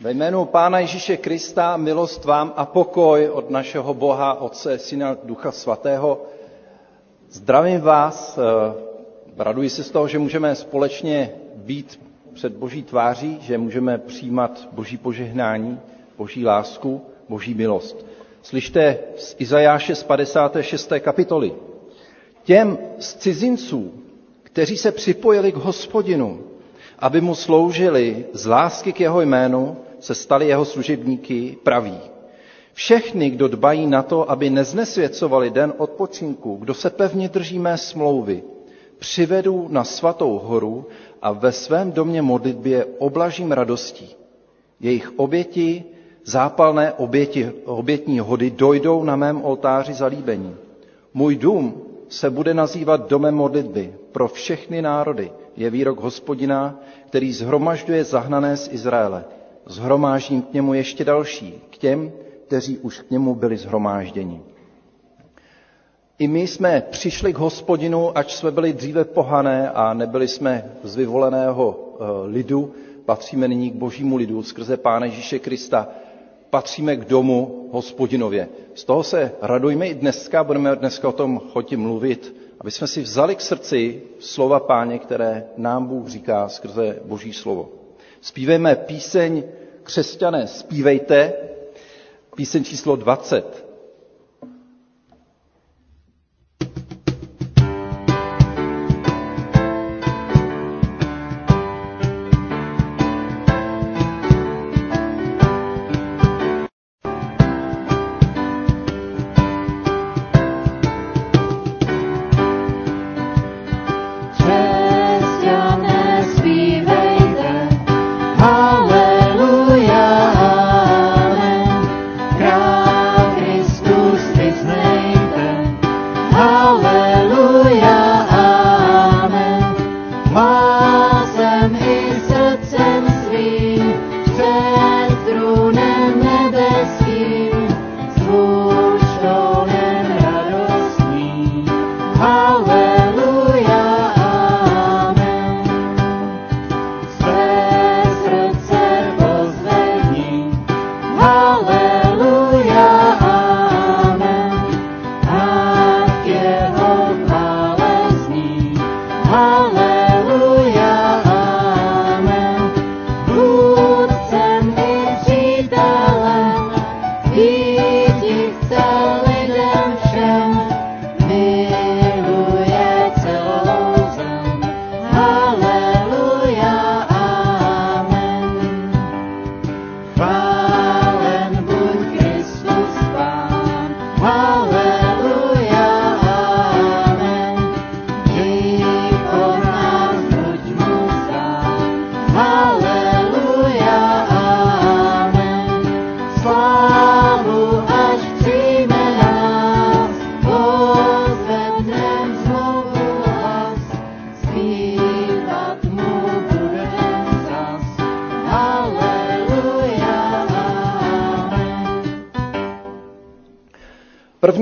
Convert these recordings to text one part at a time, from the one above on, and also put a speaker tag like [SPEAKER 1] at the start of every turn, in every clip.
[SPEAKER 1] Ve jménu Pána Ježíše Krista milost vám a pokoj od našeho Boha, Otce, Syna, Ducha Svatého. Zdravím vás, eh, raduji se z toho, že můžeme společně být před Boží tváří, že můžeme přijímat Boží požehnání, Boží lásku, Boží milost. Slyšte z Izajáše z 56. kapitoly. Těm z cizinců, kteří se připojili k hospodinu, aby mu sloužili z lásky k jeho jménu, se stali jeho služebníky praví. Všechny, kdo dbají na to, aby neznesvěcovali den odpočinku, kdo se pevně drží mé smlouvy, přivedu na svatou horu a ve svém domě modlitbě oblažím radostí. Jejich oběti, zápalné oběti, obětní hody dojdou na mém oltáři zalíbení. Můj dům se bude nazývat domem modlitby pro všechny národy. Je výrok hospodina, který zhromažďuje zahnané z Izraele. Zhromáždím k němu ještě další, k těm, kteří už k němu byli zhromážděni. I my jsme přišli k hospodinu, ač jsme byli dříve pohané a nebyli jsme z vyvoleného eh, lidu, patříme nyní k božímu lidu skrze Pána Ježíše Krista, patříme k domu hospodinově. Z toho se radujme i dneska, budeme dneska o tom chodit mluvit, aby jsme si vzali k srdci slova páně, které nám Bůh říká skrze boží slovo. Spívejme píseň Křesťané, zpívejte, píseň číslo 20.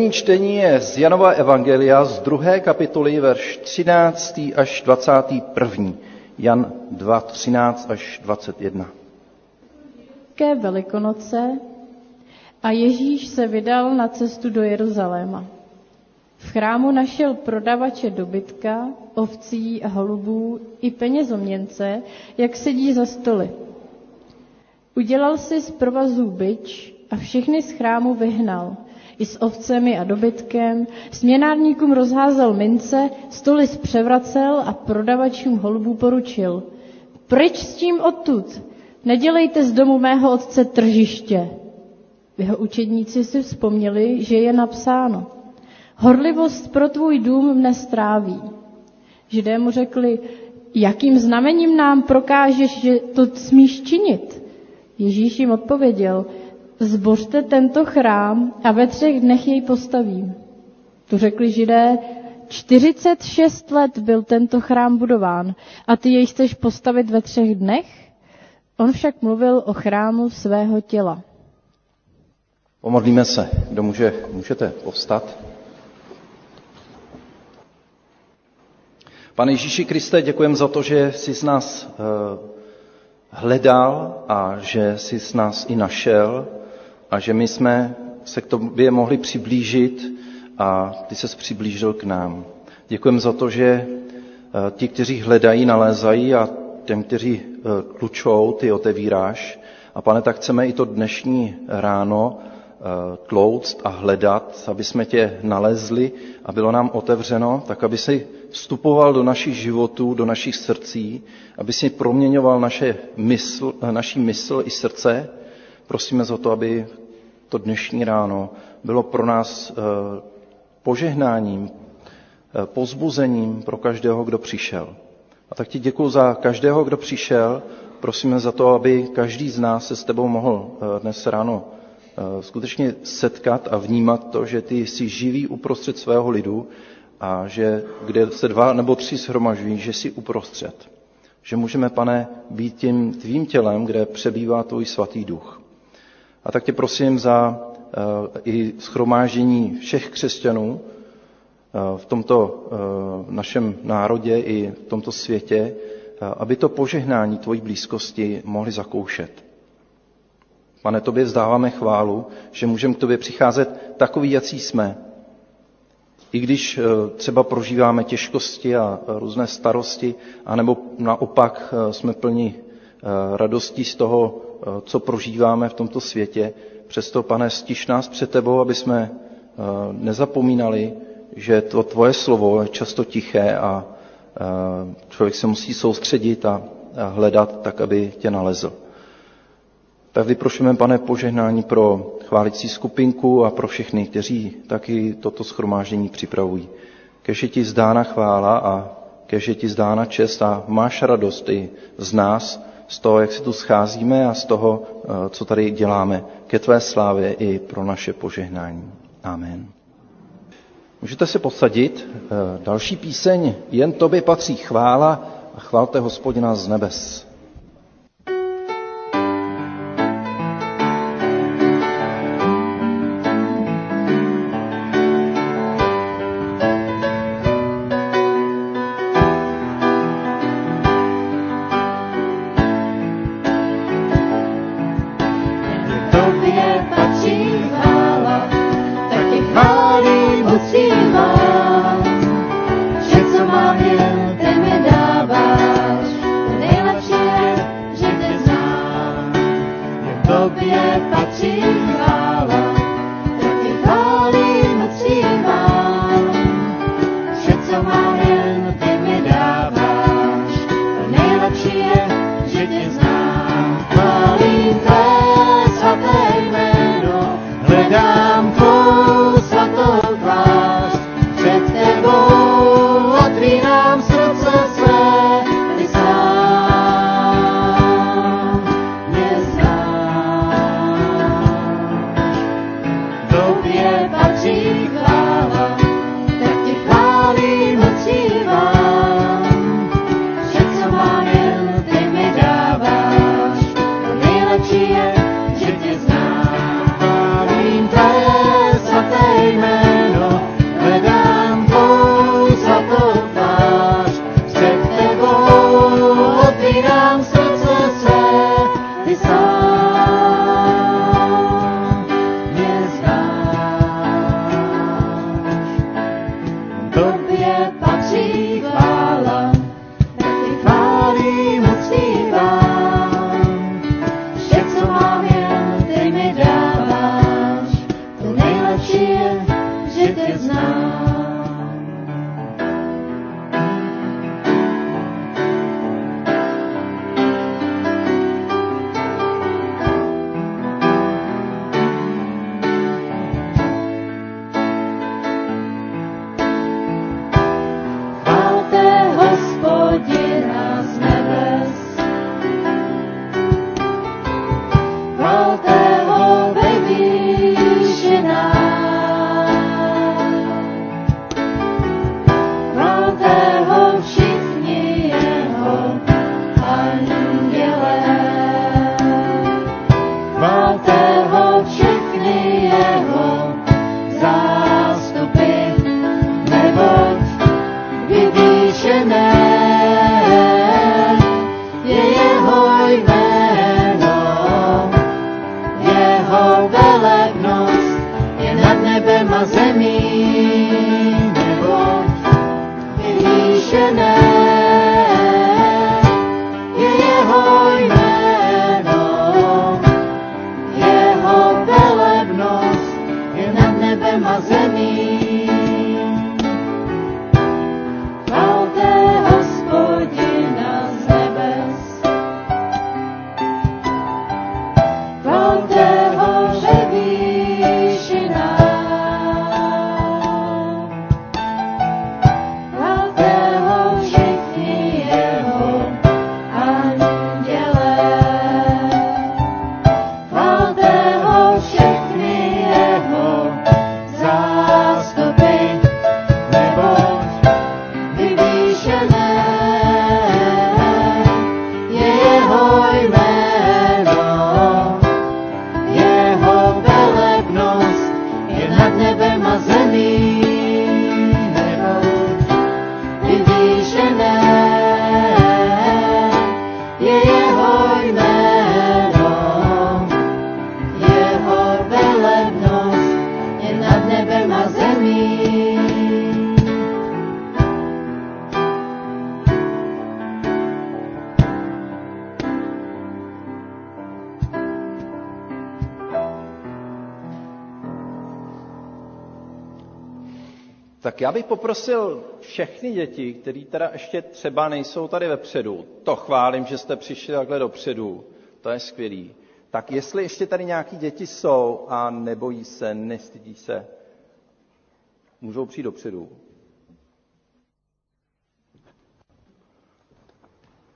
[SPEAKER 1] První čtení je z Janova Evangelia z druhé kapitoly, verš 13. až 21. Jan 2, 13 až 21.
[SPEAKER 2] Velké velikonoce a Ježíš se vydal na cestu do Jeruzaléma. V chrámu našel prodavače dobytka, ovcí a holubů i penězoměnce, jak sedí za stoly. Udělal si z provazů byč a všechny z chrámu vyhnal, i s ovcemi a dobytkem, směnárníkům rozházel mince, stoly zpřevracel a prodavačům holubů poručil. Pryč s tím odtud, nedělejte z domu mého otce tržiště. Jeho učedníci si vzpomněli, že je napsáno. Horlivost pro tvůj dům mne stráví. Židé mu řekli, jakým znamením nám prokážeš, že to smíš činit? Ježíš jim odpověděl, zbořte tento chrám a ve třech dnech jej postavím. Tu řekli židé, 46 let byl tento chrám budován a ty jej chceš postavit ve třech dnech? On však mluvil o chrámu svého těla.
[SPEAKER 1] Pomodlíme se, kdo může, můžete povstat. Pane Ježíši Kriste, děkujeme za to, že jsi z nás eh, hledal a že jsi s nás i našel a že my jsme se k tobě mohli přiblížit a ty se přiblížil k nám. Děkujeme za to, že eh, ti, kteří hledají, nalézají a těm, kteří eh, klučou, ty otevíráš. A pane, tak chceme i to dnešní ráno eh, tlouct a hledat, aby jsme tě nalezli a bylo nám otevřeno, tak aby si vstupoval do našich životů, do našich srdcí, aby si proměňoval naše mysl, naší mysl i srdce. Prosíme za to, aby to dnešní ráno bylo pro nás požehnáním, pozbuzením pro každého, kdo přišel. A tak ti děkuji za každého, kdo přišel. Prosíme za to, aby každý z nás se s tebou mohl eh, dnes ráno eh, skutečně setkat a vnímat to, že ty jsi živý uprostřed svého lidu a že kde se dva nebo tři shromažují, že jsi uprostřed. Že můžeme, pane, být tím tvým tělem, kde přebývá tvůj svatý duch. A tak tě prosím za uh, i schromáždění všech křesťanů, v tomto eh, našem národě i v tomto světě, eh, aby to požehnání tvojí blízkosti mohli zakoušet. Pane, tobě vzdáváme chválu, že můžeme k tobě přicházet takový, jací jsme. I když eh, třeba prožíváme těžkosti a různé starosti, anebo naopak jsme plni radostí z toho, co prožíváme v tomto světě, přesto, pane, stiž nás před tebou, aby jsme nezapomínali, že to tvoje slovo je často tiché a člověk se musí soustředit a hledat tak, aby tě nalezl. Tak vyprošujeme, pane, požehnání pro chválicí skupinku a pro všechny, kteří taky toto schromáždění připravují. Kež je ti zdána chvála a kež je ti zdána čest a máš radost i z nás, z toho, jak se tu scházíme a z toho, co tady děláme ke tvé slávě i pro naše požehnání. Amen. Můžete se posadit. Eh, další píseň Jen tobě patří chvála a chválte hospodina z nebes. Tak já bych poprosil všechny děti, které teda ještě třeba nejsou tady vepředu, to chválím, že jste přišli takhle dopředu, to je skvělý. Tak jestli ještě tady nějaký děti jsou a nebojí se, nestydí se, můžou přijít dopředu.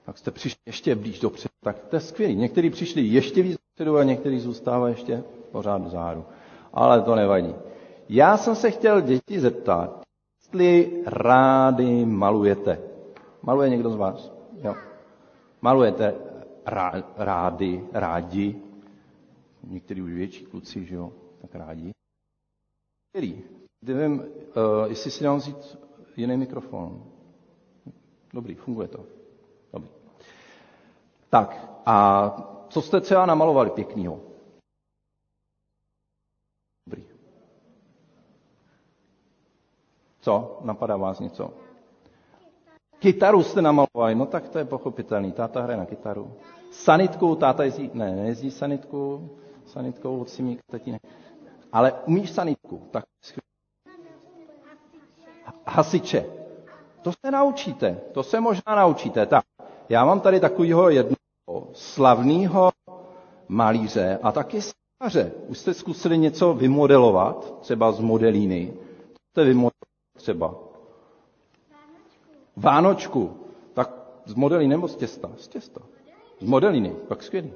[SPEAKER 1] Tak jste přišli ještě blíž dopředu, tak to je skvělý. Někteří přišli ještě víc dopředu a někteří zůstávají ještě pořád zádu. Ale to nevadí. Já jsem se chtěl děti zeptat, jestli rády malujete. Maluje někdo z vás? Jo. Malujete rá, rády, rádi. Někteří už větší kluci, že jo, tak rádi. Skvělý. Nevím, uh, jestli si dám vzít jiný mikrofon. Dobrý, funguje to. Dobrý. Tak, a co jste třeba namalovali pěknýho? Dobrý. Co? Napadá vás něco? Kytaru jste namalovali, no tak to je pochopitelný. Táta hraje na kytaru. Sanitku, táta jezdí, ne, nejezdí sanitku, sanitkou od si tatínek. Ale umíš sanitku, tak hasiče. To se naučíte, to se možná naučíte. Tak, já mám tady takového jednoho slavného malíře a taky sláře. Už jste zkusili něco vymodelovat, třeba z modelíny. Jste vymodelovat třeba? Vánočku. Tak z modelíny nebo z těsta? Z těsta. Z modelíny, tak skvělý.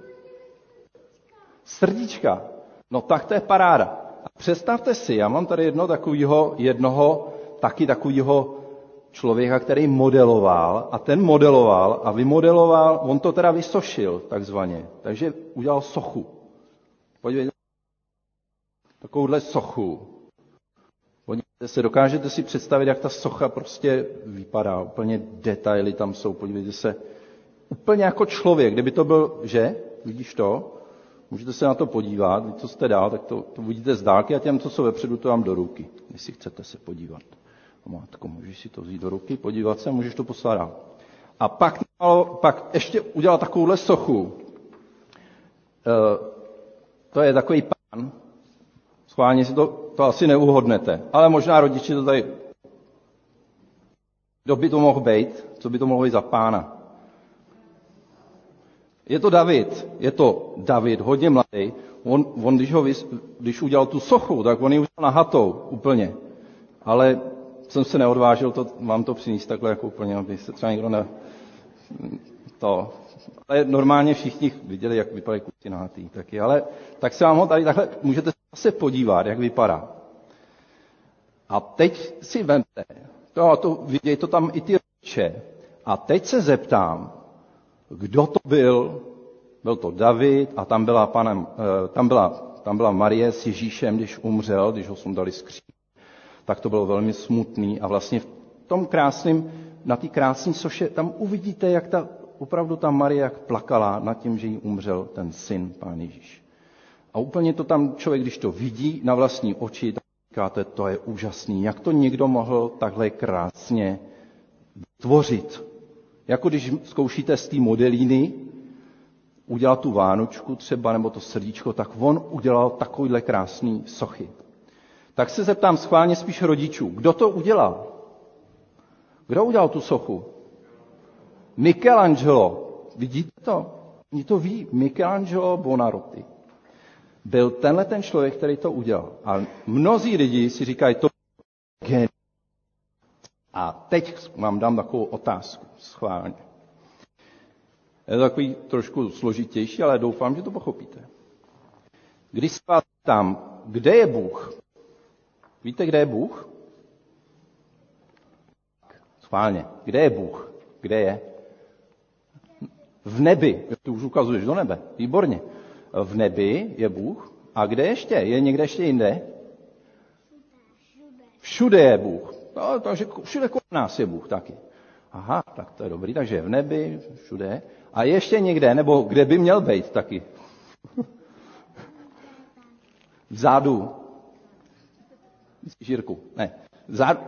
[SPEAKER 1] Srdíčka. No tak to je paráda. A představte si, já mám tady jedno takového, jednoho, taky takového člověka, který modeloval a ten modeloval a vymodeloval, on to teda vysošil takzvaně, takže udělal sochu. Podívejte, takovouhle sochu. Podívejte se, dokážete si představit, jak ta socha prostě vypadá, úplně detaily tam jsou, podívejte se, úplně jako člověk, kdyby to byl, že, vidíš to, můžete se na to podívat, vy co jste dál, tak to, to vidíte z dálky a těm, co jsou vepředu, to vám do ruky, jestli chcete se podívat. Matko, můžeš si to vzít do ruky, podívat se, můžeš to poslat dál. A pak, pak ještě udělal takovouhle sochu. E, to je takový pán. Schválně si to, to asi neuhodnete. Ale možná rodiči to tady... Kdo by to mohl být? Co by to mohlo být za pána? Je to David. Je to David, hodně mladý. On, on když, ho, když udělal tu sochu, tak on ji udělal na hatou úplně. Ale jsem se neodvážil to, vám to přinést takhle jako úplně, aby se třeba někdo ne... To. Ale normálně všichni viděli, jak vypadají kluci nahatý taky. Ale tak se vám ho tady takhle můžete se podívat, jak vypadá. A teď si vemte, to, to, vidějí to tam i ty rodiče. A teď se zeptám, kdo to byl? Byl to David a tam byla, panem, eh, tam byla, tam byla Marie s Ježíšem, když umřel, když ho sundali z kříže tak to bylo velmi smutný. A vlastně v tom krásném, na té krásné soše, tam uvidíte, jak ta, opravdu ta Marie jak plakala nad tím, že jí umřel ten syn, pán Ježíš. A úplně to tam člověk, když to vidí na vlastní oči, tak říkáte, to je úžasný. Jak to někdo mohl takhle krásně tvořit? Jako když zkoušíte z té modelíny udělat tu vánočku třeba, nebo to srdíčko, tak on udělal takovýhle krásný sochy tak se zeptám schválně spíš rodičů, kdo to udělal? Kdo udělal tu sochu? Michelangelo. Vidíte to? Oni to ví. Michelangelo Bonarotti. Byl tenhle ten člověk, který to udělal. A mnozí lidi si říkají, to je A teď vám dám takovou otázku, schválně. Je to takový trošku složitější, ale doufám, že to pochopíte. Když se vás tam, kde je Bůh? Víte, kde je Bůh? Schválně. Kde je Bůh? Kde je? V nebi. Ty už ukazuješ do nebe. Výborně. V nebi je Bůh. A kde ještě? Je někde ještě jinde? Všude je Bůh. No, takže všude kolem nás je Bůh taky. Aha, tak to je dobrý. Takže v nebi, všude. A ještě někde, nebo kde by měl být taky? Vzadu. Žírku. Ne.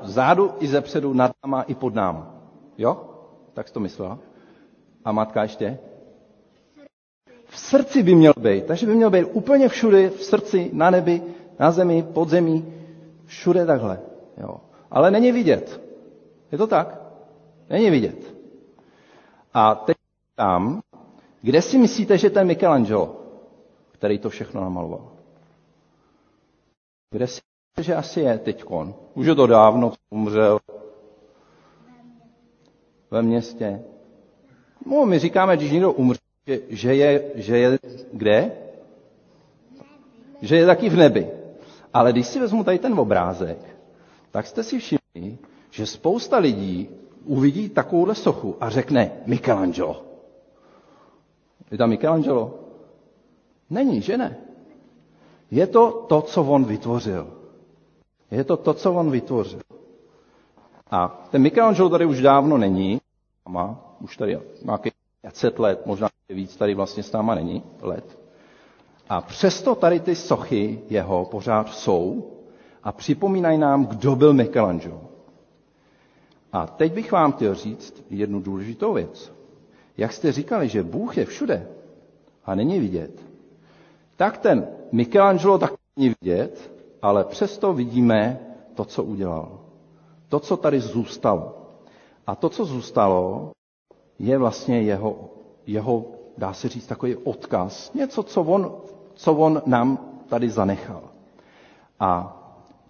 [SPEAKER 1] Zádu i zepředu, nad náma i pod náma. Jo? Tak jsi to myslela? A matka ještě? V srdci by měl být. Takže by měl být úplně všude, v srdci, na nebi, na zemi, pod zemí, všude takhle. Jo. ale není vidět. Je to tak? Není vidět. A teď tam, kde si myslíte, že je Michelangelo, který to všechno namaloval? Kde si myslíte, že asi je teďkon? Už je to dávno, umřel. Ve městě. No, my říkáme, když někdo umře, že, že, je, že je kde? Že je taky v nebi. Ale když si vezmu tady ten obrázek, tak jste si všimli, že spousta lidí uvidí takovouhle sochu a řekne Michelangelo. Je tam Michelangelo? Není, že ne? Je to to, co on vytvořil. Je to to, co on vytvořil. A ten Michelangelo tady už dávno není, má už tady nějaký 20 let, možná víc tady vlastně s náma není let. A přesto tady ty sochy jeho pořád jsou a připomínají nám, kdo byl Michelangelo. A teď bych vám chtěl říct jednu důležitou věc. Jak jste říkali, že Bůh je všude a není vidět, tak ten Michelangelo tak není vidět, ale přesto vidíme to, co udělal. To, co tady zůstalo. A to, co zůstalo, je vlastně jeho, jeho dá se říct, takový odkaz. Něco, co on, co on nám tady zanechal. A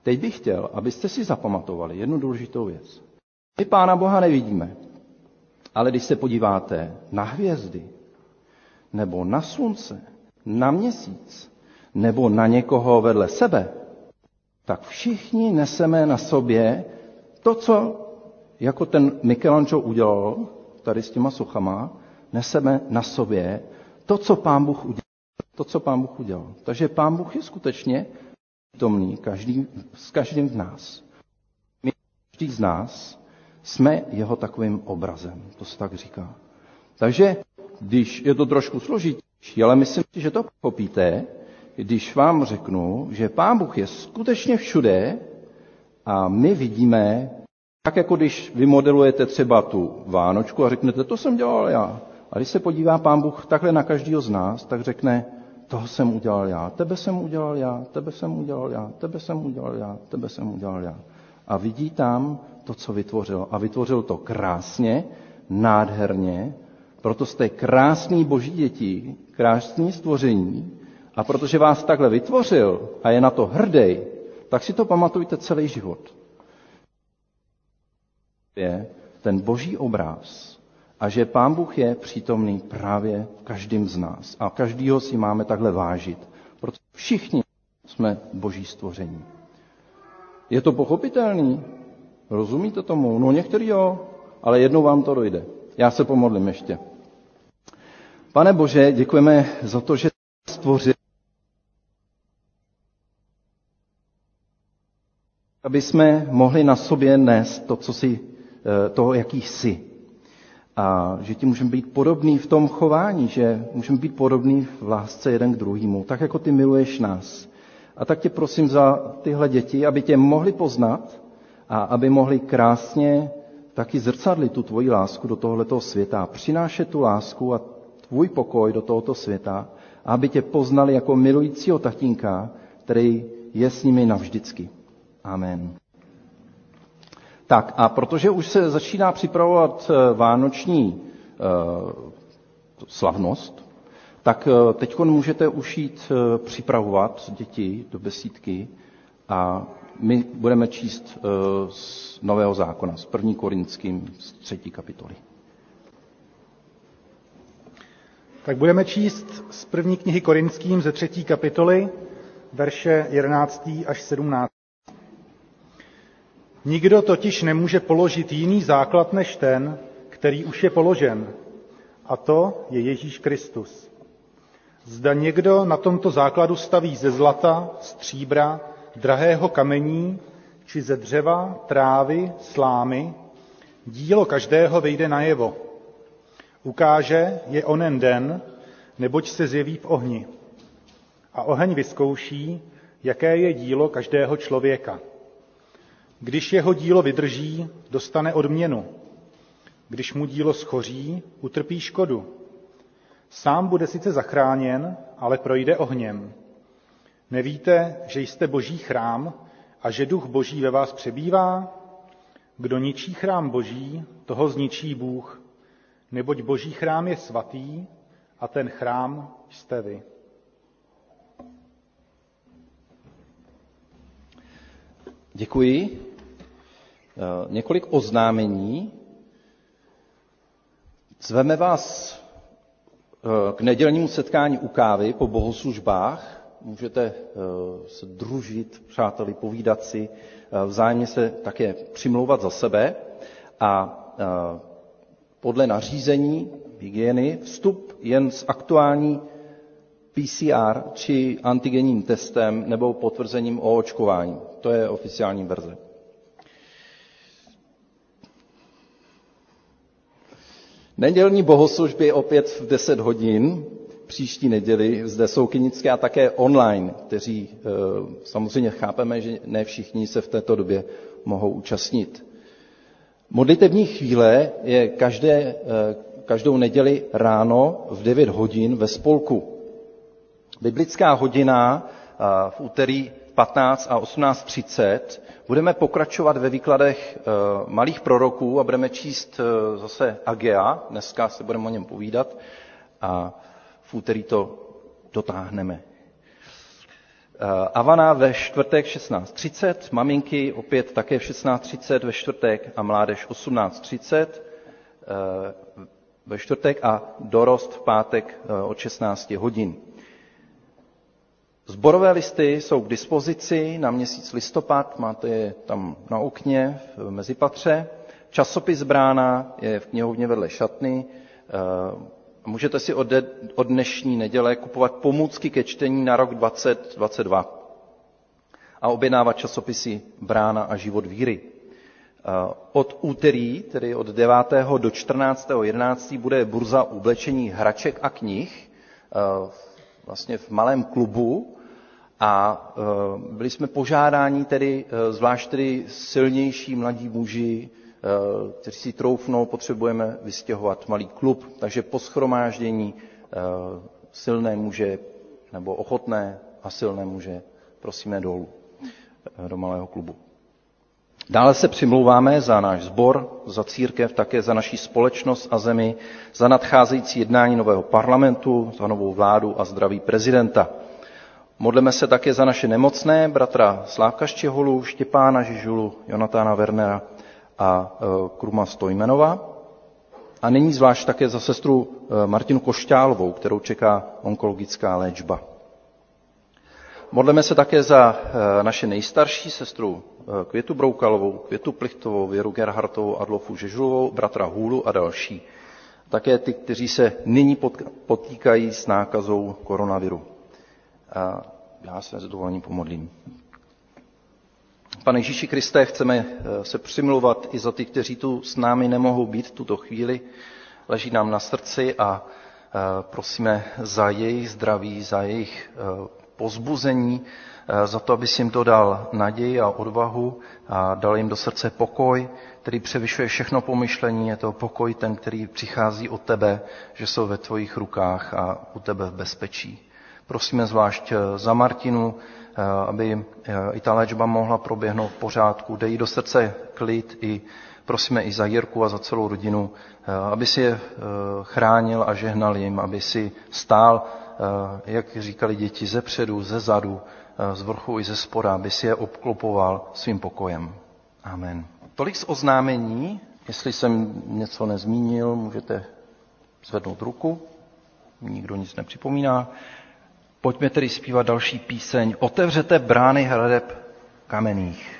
[SPEAKER 1] teď bych chtěl, abyste si zapamatovali jednu důležitou věc. My Pána Boha nevidíme, ale když se podíváte na hvězdy, nebo na slunce, na měsíc, nebo na někoho vedle sebe, tak všichni neseme na sobě to, co jako ten Michelangelo udělal tady s těma sochama, neseme na sobě to, co pán Bůh udělal. To, co pán Bůh udělal. Takže pán Bůh je skutečně přítomný každý, s každým z nás. My, každý z nás, jsme jeho takovým obrazem. To se tak říká. Takže, když je to trošku složitější, ale myslím si, že to pochopíte, když vám řeknu, že Pán Bůh je skutečně všude a my vidíme, tak jako když vy modelujete třeba tu Vánočku a řeknete, to jsem dělal já. A když se podívá Pán Bůh takhle na každého z nás, tak řekne, toho jsem udělal já, tebe jsem udělal já, tebe jsem udělal já, tebe jsem udělal já, tebe jsem udělal já. A vidí tam to, co vytvořil. A vytvořil to krásně, nádherně, proto jste krásný boží děti, krásný stvoření, a protože vás takhle vytvořil a je na to hrdý, tak si to pamatujte celý život. Je ten boží obraz a že Pán Bůh je přítomný právě v každém z nás. A každýho si máme takhle vážit, protože všichni jsme boží stvoření. Je to pochopitelný? Rozumíte tomu? No některý jo, ale jednou vám to dojde. Já se pomodlím ještě. Pane Bože, děkujeme za to, že stvořil aby jsme mohli na sobě nést to, co si, toho, jaký jsi. A že ti můžeme být podobný v tom chování, že můžeme být podobný v lásce jeden k druhému, tak jako ty miluješ nás. A tak tě prosím za tyhle děti, aby tě mohli poznat a aby mohli krásně taky zrcadlit tu tvoji lásku do tohoto světa. Přinášet tu lásku a tvůj pokoj do tohoto světa a aby tě poznali jako milujícího tatínka, který je s nimi navždycky. Amen. Tak a protože už se začíná připravovat eh, vánoční uh, slavnost, tak uh, teď můžete už jít připravovat děti do besídky a my budeme číst z Nového zákona, z první korinským, z třetí kapitoly.
[SPEAKER 3] Tak budeme číst z první knihy Korinským ze třetí kapitoly, verše 11. až 17. Nikdo totiž nemůže položit jiný základ než ten, který už je položen, a to je Ježíš Kristus. Zda někdo na tomto základu staví ze zlata, stříbra, drahého kamení, či ze dřeva, trávy, slámy, dílo každého vejde najevo. Ukáže je onen den, neboť se zjeví v ohni. A oheň vyzkouší, jaké je dílo každého člověka. Když jeho dílo vydrží, dostane odměnu. Když mu dílo schoří, utrpí škodu. Sám bude sice zachráněn, ale projde ohněm. Nevíte, že jste boží chrám a že duch boží ve vás přebývá? Kdo ničí chrám boží, toho zničí Bůh, neboť boží chrám je svatý a ten chrám jste vy.
[SPEAKER 1] Děkuji. Eh, Několik oznámení. Zveme vás eh, k nedělnímu setkání u kávy po bohoslužbách. Můžete eh, se družit, přáteli, povídat si, vzájemně se také přimlouvat za sebe a podle nařízení hygieny vstup jen s aktuální PCR či antigenním testem nebo potvrzením o očkování. To je oficiální verze. Nedělní bohoslužby opět v 10 hodin, příští neděli zde jsou kynické a také online, kteří eh, samozřejmě chápeme, že ne všichni se v této době mohou účastnit. Modlitební chvíle je každé, eh, každou neděli ráno v 9 hodin ve spolku. Biblická hodina eh, v úterý 15 a 18.30 budeme pokračovat ve výkladech eh, malých proroků a budeme číst eh, zase Agea. Dneska se budeme o něm povídat a v úterý to dotáhneme. Avana ve čtvrtek 16.30, maminky opět také v 16.30 ve čtvrtek a mládež 18.30 ve čtvrtek a dorost v pátek od 16 hodin. Zborové listy jsou k dispozici na měsíc listopad, máte je tam na okně v mezipatře. Časopis Brána je v knihovně vedle šatny. Eh, můžete si od dnešní neděle kupovat pomůcky ke čtení na rok 2022 a objednávat časopisy Brána a život víry. Eh, od úterý, tedy od 9. do 14. 11. bude burza oblečení hraček a knih eh, vlastně v malém klubu a e, byli jsme požádáni tedy, e, zvlášť tedy silnější mladí muži, e, kteří si troufnou, potřebujeme vystěhovat malý klub, takže po schromáždění silné muže nebo ochotné a silné muže prosíme dolů do malého klubu. Dále se přimlouváme za náš sbor, za církev, také za naší společnost a zemi, za nadcházející jednání nového parlamentu, za novou vládu a zdraví prezidenta. Modleme se také za naše nemocné, bratra Slávka Štěholu, Štěpána Žižulu, Jonatána Wernera a e, Kruma Stojmenova. A nyní zvlášť také za sestru e, Martinu Košťálovou, kterou čeká onkologická léčba. Modleme se také za e, naše nejstarší sestru Květu Broukalovou, Květu Plichtovou, Věru Gerhartovou, Adlofu Žežulovou, bratra Hůlu a další. Také ty, kteří se nyní potýkají s nákazou koronaviru. A já se s dovolením pomodlím. Pane Ježíši Kriste, chceme eh, se přimluvat i za ty, kteří tu s námi nemohou být tuto chvíli. Leží nám na srdci a eh, prosíme za jejich zdraví, za jejich eh, pozbuzení, za to, aby si jim to dal naději a odvahu a dal jim do srdce pokoj, který převyšuje všechno pomyšlení. Je to pokoj ten, který přichází od tebe, že jsou ve tvojich rukách a u tebe v bezpečí. Prosíme zvlášť eh, za Martinu, eh, aby eh, i ta léčba mohla proběhnout v pořádku. Dej do srdce klid i prosíme i za Jirku a za celou rodinu, aby si je chránil a žehnal jim, aby si stál, jak říkali děti, ze předu, ze zadu, z vrchu i ze spoda, aby si je obklopoval svým pokojem. Amen. Tolik z oznámení. Jestli jsem něco nezmínil, můžete zvednout ruku. Nikdo nic nepřipomíná. Pojďme tedy zpívat další píseň. Otevřete brány hradeb kamenných.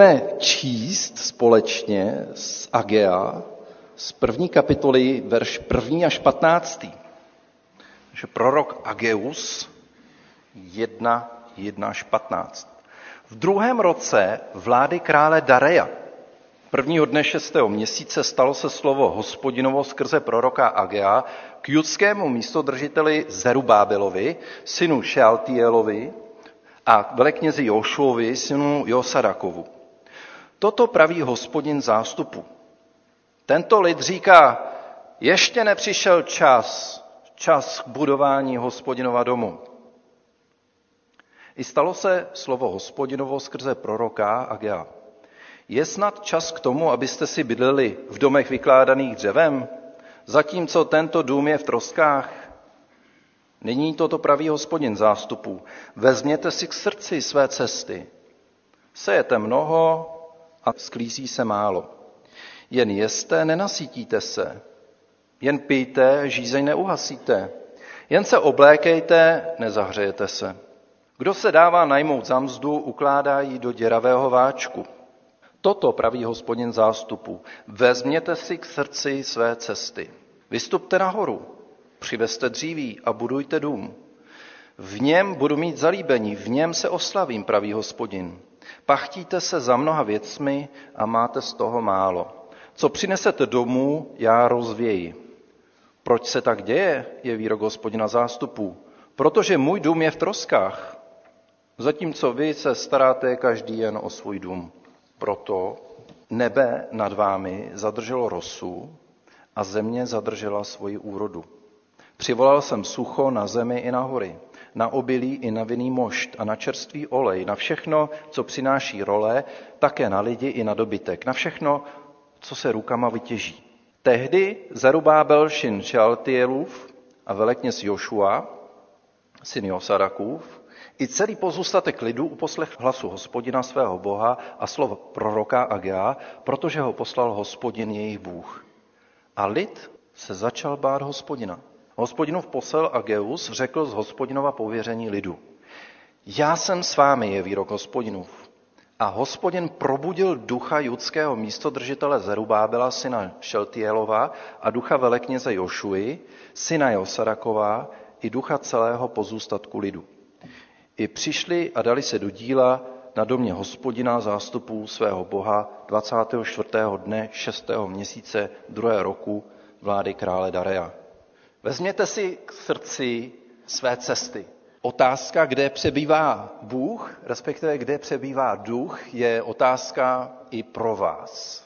[SPEAKER 1] Budeme číst společně z Agea z první kapitoly, verš první až patnáctý. Takže prorok Ageus 1, 1 až 15. V druhém roce vlády krále Dareja, prvního dne šestého měsíce, stalo se slovo hospodinovo skrze proroka Agea k judskému místodržiteli Zerubábelovi, synu Šealtielovi a veleknězi Jošuovi, synu Josadakovu. Toto praví hospodin zástupu. Tento lid říká, ještě nepřišel čas, čas k budování hospodinova domu. I stalo se slovo hospodinovo skrze proroka Agea. Je snad čas k tomu, abyste si bydleli v domech vykládaných dřevem, zatímco tento dům je v troskách? Nyní toto praví hospodin zástupů. Vezměte si k srdci své cesty. Sejete mnoho a sklízí se málo. Jen jeste, nenasytíte se. Jen pijte, žízeň neuhasíte. Jen se oblékejte, nezahřejete se. Kdo se dává najmout za mzdu, ukládá ji do děravého váčku. Toto praví hospodin zástupu. Vezměte si k srdci své cesty. Vystupte nahoru, přivezte dříví a budujte dům. V něm budu mít zalíbení, v něm se oslavím, praví hospodin. Pachtíte se za mnoha věcmi a máte z toho málo. Co přinesete domů, já rozvěji. Proč se tak děje, je výrok hospodina zástupů. Protože můj dům je v troskách, zatímco vy se staráte každý jen o svůj dům. Proto nebe nad vámi zadrželo rosu a země zadržela svoji úrodu. Přivolal jsem sucho na zemi i na hory, na obilí i na vinný mošt a na čerstvý olej, na všechno, co přináší role, také na lidi i na dobytek, na všechno, co se rukama vytěží. Tehdy Zerubábel syn Šaltielův a velekněz Jošua, syn Josadakův, i celý pozůstatek lidu uposlech hlasu hospodina svého boha a slov proroka Agea, protože ho poslal hospodin jejich Bůh. A lid se začal bát hospodina. Hospodinův posel Ageus řekl z hospodinova pověření lidu. Já jsem s vámi, je výrok hospodinův. A hospodin probudil ducha judského místodržitele Zerubábela, syna Šeltielova a ducha velekněze Jošuji, syna Josarakova i ducha celého pozůstatku lidu. I přišli a dali se do díla na domě hospodina zástupů svého boha 24. dne 6. měsíce 2. roku vlády krále Dareja. Vezměte si k srdci své cesty. Otázka, kde přebývá Bůh, respektive kde přebývá duch, je otázka i pro vás.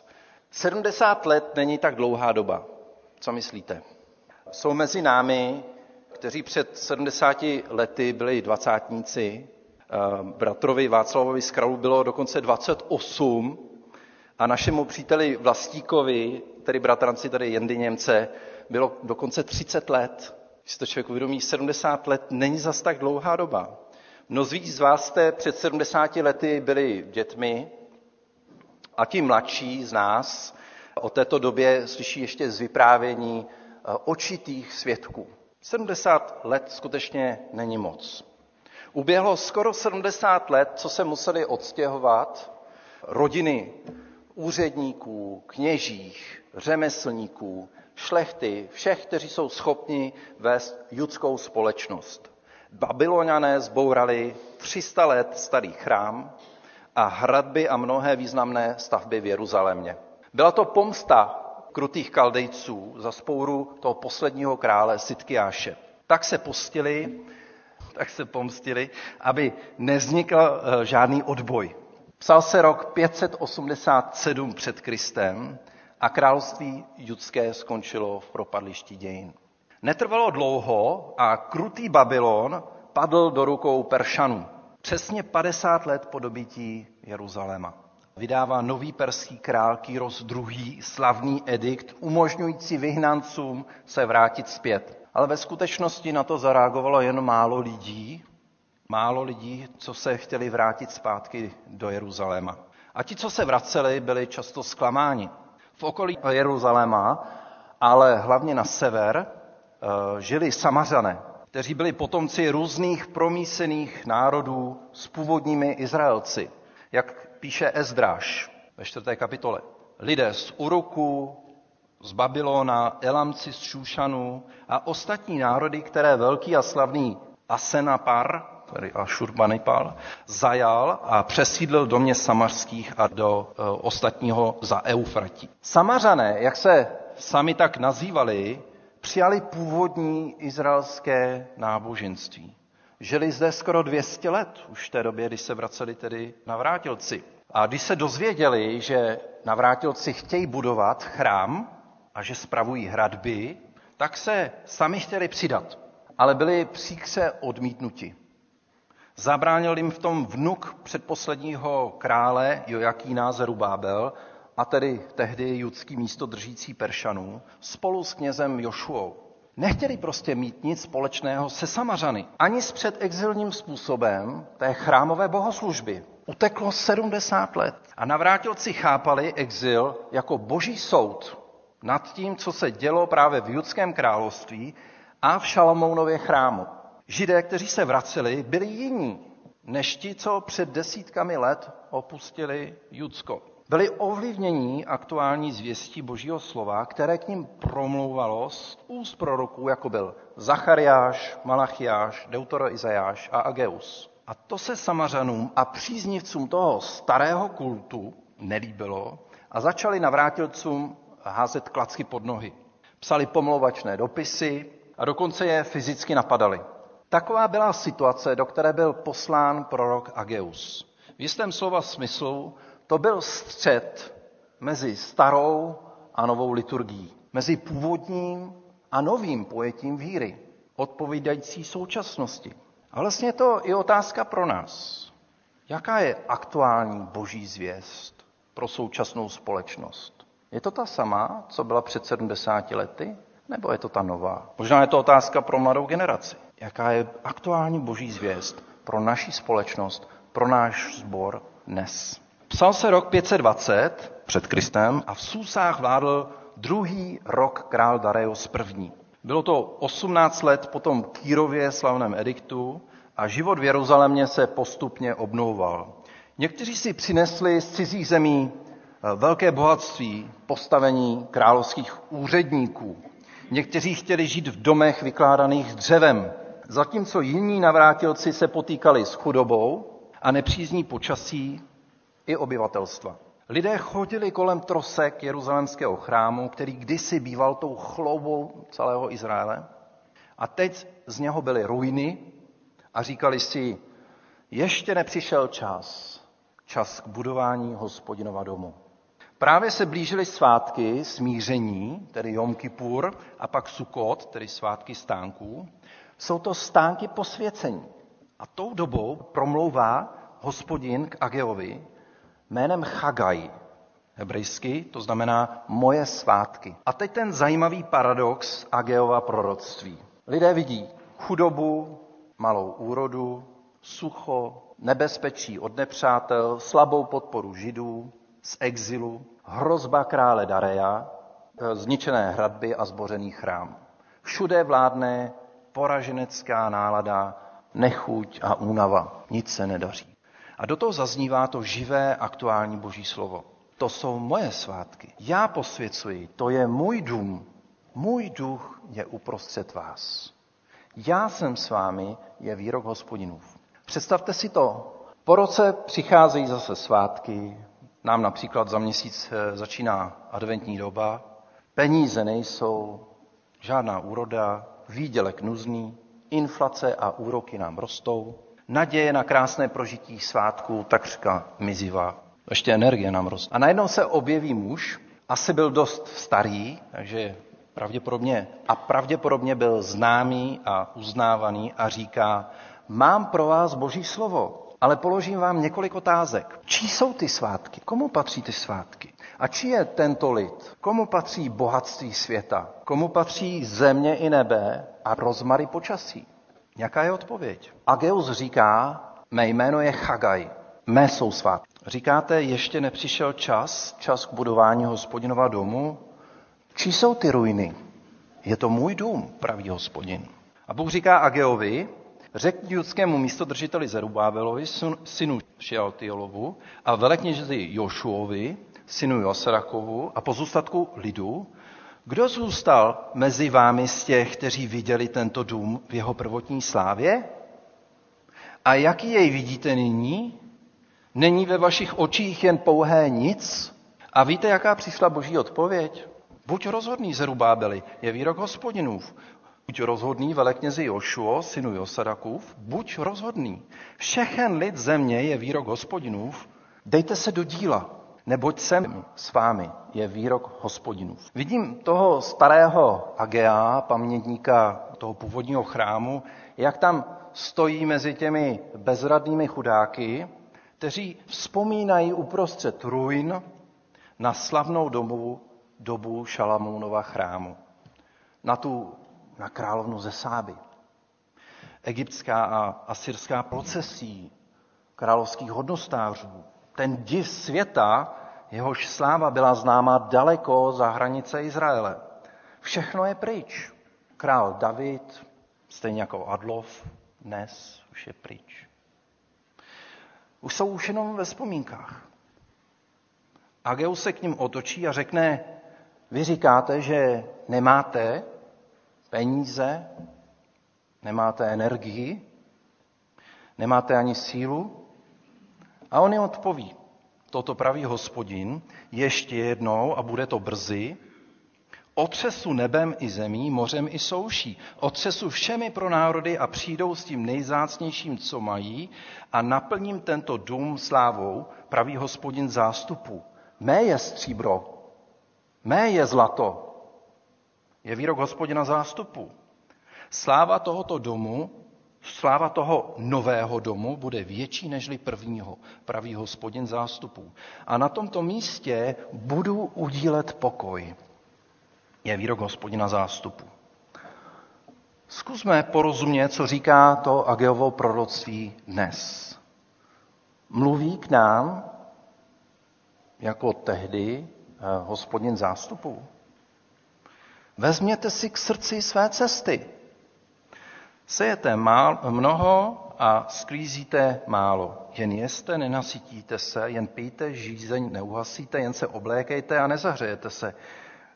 [SPEAKER 1] 70 let není tak dlouhá doba. Co myslíte? Jsou mezi námi, kteří před 70 lety byli dvacátníci, eh, bratrovi Václavovi Skralu bylo dokonce 28 a našemu příteli Vlastíkovi, tedy bratranci tady Jendy Němce, bylo dokonce 30 let. Když to člověk uvědomí, 70 let není zas tak dlouhá doba. Mnozí z vás jste před 70 lety byli dětmi a ti mladší z nás o této době slyší ještě z vyprávění eh, očitých svědků. 70 let skutečně není moc. Uběhlo skoro 70 let, co se museli odstěhovat rodiny úředníků, kněžích, řemeslníků, šlechty, všech, kteří jsou schopni vést judskou společnost. Babyloniané zbourali 300 let starý chrám a hradby a mnohé významné stavby v Jeruzalémě. Byla to pomsta krutých kaldejců za spouru toho posledního krále Sitkiáše. Tak se postili, tak se pomstili, aby nevznikl eh, žádný odboj. Psal se rok 587 před Kristem a království judské skončilo v propadlišti dějin. Netrvalo dlouho a krutý Babylon padl do rukou Peršanů. Přesně 50 let po dobití Jeruzaléma. Vydává nový perský král Kýros II. slavný edikt, umožňující vyhnancům se vrátit zpět. Ale ve skutečnosti na to zareagovalo jen málo lidí, málo lidí, co se chtěli vrátit zpátky do Jeruzaléma. A ti, co se vraceli, byli často zklamáni v okolí Jeruzaléma, ale hlavně na sever, eh, žili samařané, kteří byli potomci různých promísených národů s původními Izraelci. Jak píše Ezdráš ve čtvrté kapitole. Lidé z Uruku, z Babylona, Elamci z Šúšanu a ostatní národy, které velký a slavný Asenapar, tedy Ašurbanipal, zajal a přesídlil do měst samařských a do e, ostatního za Eufratí. Samařané, jak se sami tak nazývali, přijali původní izraelské náboženství. Žili zde skoro 200 let, už v té době, když se vraceli tedy navrátilci. A když se dozvěděli, že navrátilci chtějí budovat chrám a že spravují hradby, tak se sami chtěli přidat, ale byli příkře odmítnuti. Zabránil jim v tom vnuk předposledního krále Jojakína Zerubábel, a tedy tehdy judský místo držící Peršanů, spolu s knězem Jošuou. Nechtěli prostě mít nic společného se Samařany, ani s předexilním způsobem té chrámové bohoslužby. Uteklo 70 let a navrátilci chápali exil jako boží soud nad tím, co se dělo právě v judském království a v Šalamounově chrámu. Židé, kteří se vraceli, byli jiní než ti, co před desítkami let opustili Judsko. Byli ovlivnění aktuální zvěstí Božího slova, které k ním promlouvalo z úst proroků, jako byl Zachariáš, Malachiáš, Deutero Izajáš a Ageus. A to se Samařanům a příznivcům toho starého kultu nelíbilo a začali navrátilcům házet klacky pod nohy. Psali pomlouvačné dopisy a dokonce je fyzicky napadali. Taková byla situace, do které byl poslán prorok Ageus. V jistém slova smyslu to byl střed mezi starou a novou liturgií, mezi původním a novým pojetím víry, odpovídající současnosti. A vlastně je to i otázka pro nás. Jaká je aktuální boží zvěst pro současnou společnost? Je to ta sama, co byla před 70 lety, nebo je to ta nová? Možná je to otázka pro mladou generaci. Jaká je aktuální boží zvěst pro naši společnost, pro náš sbor dnes? Psal se rok 520 před Kristem a v Susách vládl druhý rok král Dareios I. Bylo to 18 let po tom Kýrově slavném ediktu a život v Jeruzalémě se postupně obnovoval. Někteří si přinesli z cizích zemí eh, velké bohatství, postavení královských úředníků. Někteří chtěli žít v domech vykládaných dřevem, zatímco jiní navrátilci se potýkali s chudobou a nepřízní počasí i obyvatelstva. Lidé chodili kolem trosek jeruzalémského chrámu, který kdysi býval tou chloubou celého Izraele. A teď z něho byly ruiny a říkali si, ještě nepřišel čas, čas k budování hospodinova domu. Právě se blížily svátky smíření, tedy Jom Kippur, a pak Sukot, tedy svátky stánků. Jsou to stánky posvěcení. A tou dobou promlouvá hospodin k Ageovi jménem Chagaj, hebrejsky, to znamená moje svátky. A teď ten zajímavý paradox Ageova proroctví. Lidé vidí chudobu, malou úrodu, sucho, nebezpečí od nepřátel, slabou podporu židů z exilu, hrozba krále Dareja, e, zničené hradby a zbořený chrám. Všude vládne poraženecká nálada, nechuť a únava. Nic se nedaří. A do toho zaznívá to živé aktuální boží slovo. To jsou moje svátky. Já posvěcuji, to je můj dům. Můj duch je uprostřed vás. Já jsem s vámi, je výrok hospodinův. Představte si to. Po roce přicházejí zase svátky, nám například za měsíc eh, začíná adventní doba, peníze nejsou, žádná úroda, výdělek nuzný, inflace a úroky nám rostou, naděje na krásné prožití svátků takřka mizivá. Ještě energie nám roste. A najednou se objeví muž, asi byl dost starý, takže pravděpodobně, a pravděpodobně byl známý a uznávaný a říká, mám pro vás boží slovo, ale položím vám několik otázek. Čí jsou ty svátky? Komu patří ty svátky? A čí je tento lid? Komu patří bohatství světa? Komu patří země i nebe a rozmary počasí? Jaká je odpověď? Ageus říká, mé jméno je Chagaj, mé jsou svátky. Říkáte, ještě nepřišel čas, čas k budování hospodinova domu? Čí jsou ty ruiny? Je to můj dům, pravý hospodin. A Bůh říká Ageovi, Řekl judskému místodržiteli Zerubábelovi, sun- synu Šealtiolovu a velekněži Jošuovi, synu Joserakovu a pozůstatku lidu, kdo zůstal mezi vámi z těch, kteří viděli tento dům v jeho prvotní slávě? A jaký jej vidíte nyní? Není ve vašich očích jen pouhé nic? A víte, jaká přišla boží odpověď? Buď rozhodný, Zerubábeli, je výrok hospodinův. Buď rozhodný, veleknězi Jošuo, synu Josadakův, buď rozhodný. Všechen lid země je výrok hospodinův. Dejte se do díla, neboť jsem s vámi, je výrok hospodinův. Vidím toho starého Agea, pamětníka toho původního chrámu, jak tam stojí mezi těmi bezradnými chudáky, kteří vzpomínají uprostřed ruin na slavnou dobu, dobu Šalamounova chrámu. Na tu, na královnu ze Sáby. Egyptská a asyrská procesí královských hodnostářů. Ten div světa, jehož sláva byla známa daleko za hranice Izraele. Všechno je pryč. Král David, stejně jako Adlov, dnes už je pryč. Už jsou už jenom ve vzpomínkách. Ageus se k ním otočí a řekne, vy říkáte, že nemáte peníze, nemáte energii, nemáte ani sílu. A on jim odpoví, toto praví hospodin, ještě jednou a bude to brzy, otřesu nebem i zemí, mořem i souší, otřesu všemi pro národy a přijdou s tím nejzácnějším, co mají a naplním tento dům slávou, praví hospodin zástupu. Mé je stříbro, mé je zlato, je výrok hospodina zástupu. Sláva tohoto domu, sláva toho nového domu bude větší nežli prvního, praví hospodin zástupů. A na tomto místě budu udílet pokoj. Je výrok hospodina zástupu. Zkusme porozumět, co říká to Ageovo proroctví dnes. Mluví k nám jako tehdy eh, hospodin zástupů. Vezměte si k srdci své cesty. Sejete mál, mnoho a sklízíte málo. Jen jeste, nenasytíte se, jen pijte, žízeň neuhasíte, jen se oblékejte a nezahřejete se.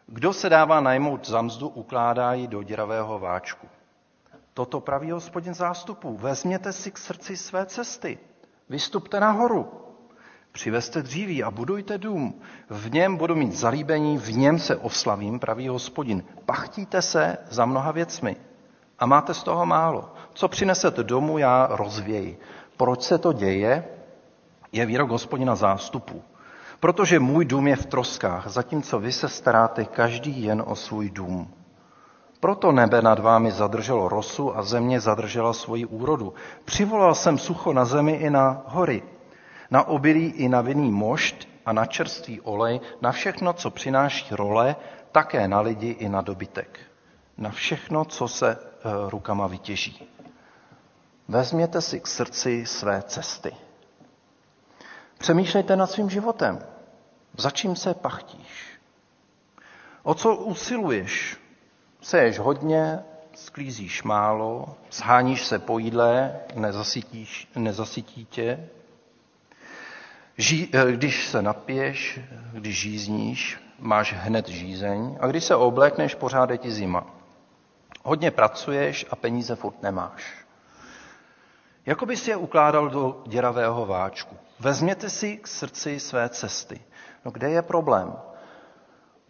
[SPEAKER 1] Kdo se dává najmout za mzdu, ukládá ji do děravého váčku. Toto praví hospodin zástupů. Vezměte si k srdci své cesty. Vystupte nahoru. Přivezte dříví a budujte dům. V něm budu mít zalíbení, v něm se oslavím, praví hospodin. Pachtíte se za mnoha věcmi a máte z toho málo. Co přinesete domů, já rozvěji. Proč se to děje? Je výrok hospodina zástupu. Protože můj dům je v troskách, zatímco vy se staráte každý jen o svůj dům. Proto nebe nad vámi zadrželo rosu a země zadržela svoji úrodu. Přivolal jsem sucho na zemi i na hory, na obilí i na vinný mošt a na čerstvý olej, na všechno, co přináší role, také na lidi i na dobytek. Na všechno, co se rukama vytěží. Vezměte si k srdci své cesty. Přemýšlejte nad svým životem. Za čím se pachtíš? O co usiluješ? Seješ hodně, sklízíš málo, zháníš se po jídle, nezasytíš, nezasytí tě. Ží, eh, když se napiješ, když žízníš, máš hned žízeň a když se oblékneš, pořád je ti zima. Hodně pracuješ a peníze furt nemáš. Jako bys je ukládal do děravého váčku. Vezměte si k srdci své cesty. No kde je problém?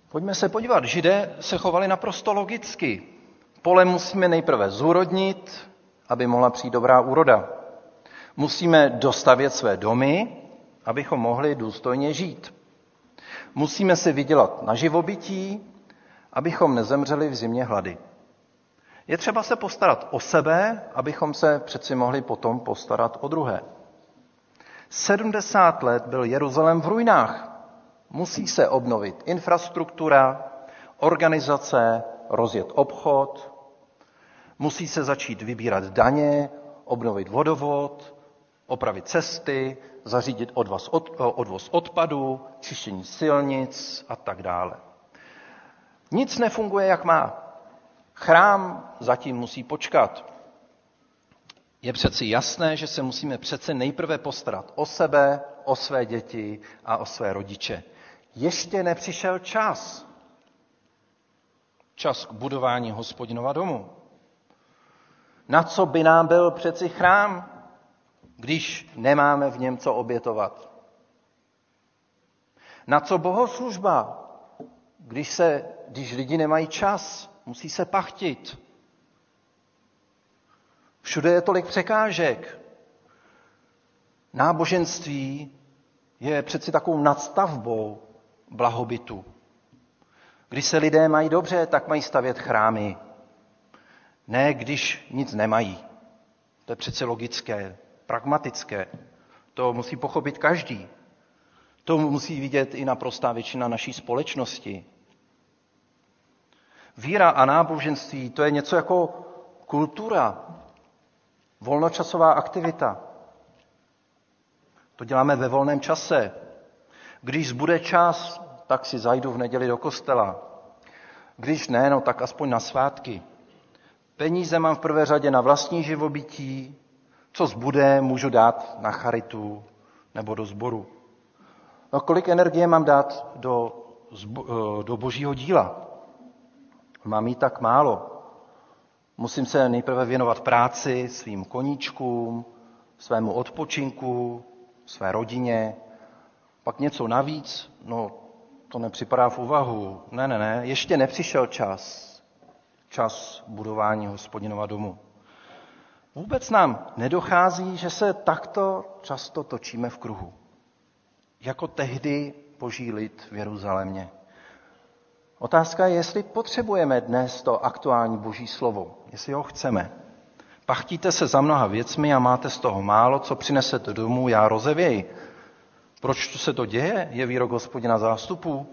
[SPEAKER 1] Pojďme se podívat. Židé se chovali naprosto logicky. Pole musíme nejprve zúrodnit, aby mohla přijít dobrá úroda. Musíme dostavět své domy, abychom mohli důstojně žít. Musíme si vydělat na živobytí, abychom nezemřeli v zimě hlady. Je třeba se postarat o sebe, abychom se přeci mohli potom postarat o druhé. 70 let byl Jeruzalém v ruinách. Musí se obnovit infrastruktura, organizace, rozjet obchod, musí se začít vybírat daně, obnovit vodovod, opravit cesty, zařídit odvoz, od, odvoz odpadu, čištění silnic a tak dále. Nic nefunguje, jak má. Chrám zatím musí počkat. Je přeci jasné, že se musíme přece nejprve postarat o sebe, o své děti a o své rodiče. Ještě nepřišel čas. Čas k budování hospodinova domu. Na co by nám byl přeci chrám, když nemáme v něm co obětovat? Na co bohoslužba, když, se, když lidi nemají čas, musí se pachtit? Všude je tolik překážek. Náboženství je přeci takovou nadstavbou blahobytu. Když se lidé mají dobře, tak mají stavět chrámy. Ne, když nic nemají. To je přece logické, pragmatické. To musí pochopit každý. To musí vidět i naprostá většina naší společnosti. Víra a náboženství to je něco jako kultura, volnočasová aktivita. To děláme ve volném čase. Když zbude čas, tak si zajdu v neděli do kostela. Když ne, no tak aspoň na svátky. Peníze mám v prvé řadě na vlastní živobytí, co zbude, můžu dát na charitu nebo do sboru. No kolik energie mám dát do, eh, do božího díla? Mám jí tak málo. Musím se nejprve věnovat práci, svým koníčkům, svému odpočinku, své rodině. Pak něco navíc, no to nepřipadá v úvahu. Ne, ne, ne, ještě nepřišel čas. Čas budování hospodinova domu. Vůbec nám nedochází, že se takto často točíme v kruhu. Jako tehdy boží lid v Jeruzalémě. Otázka je, jestli potřebujeme dnes to aktuální boží slovo, jestli ho chceme. Pachtíte se za mnoha věcmi a máte z toho málo, co přinesete domů, já rozevěji. Proč se to děje, je výrok hospodina zástupů?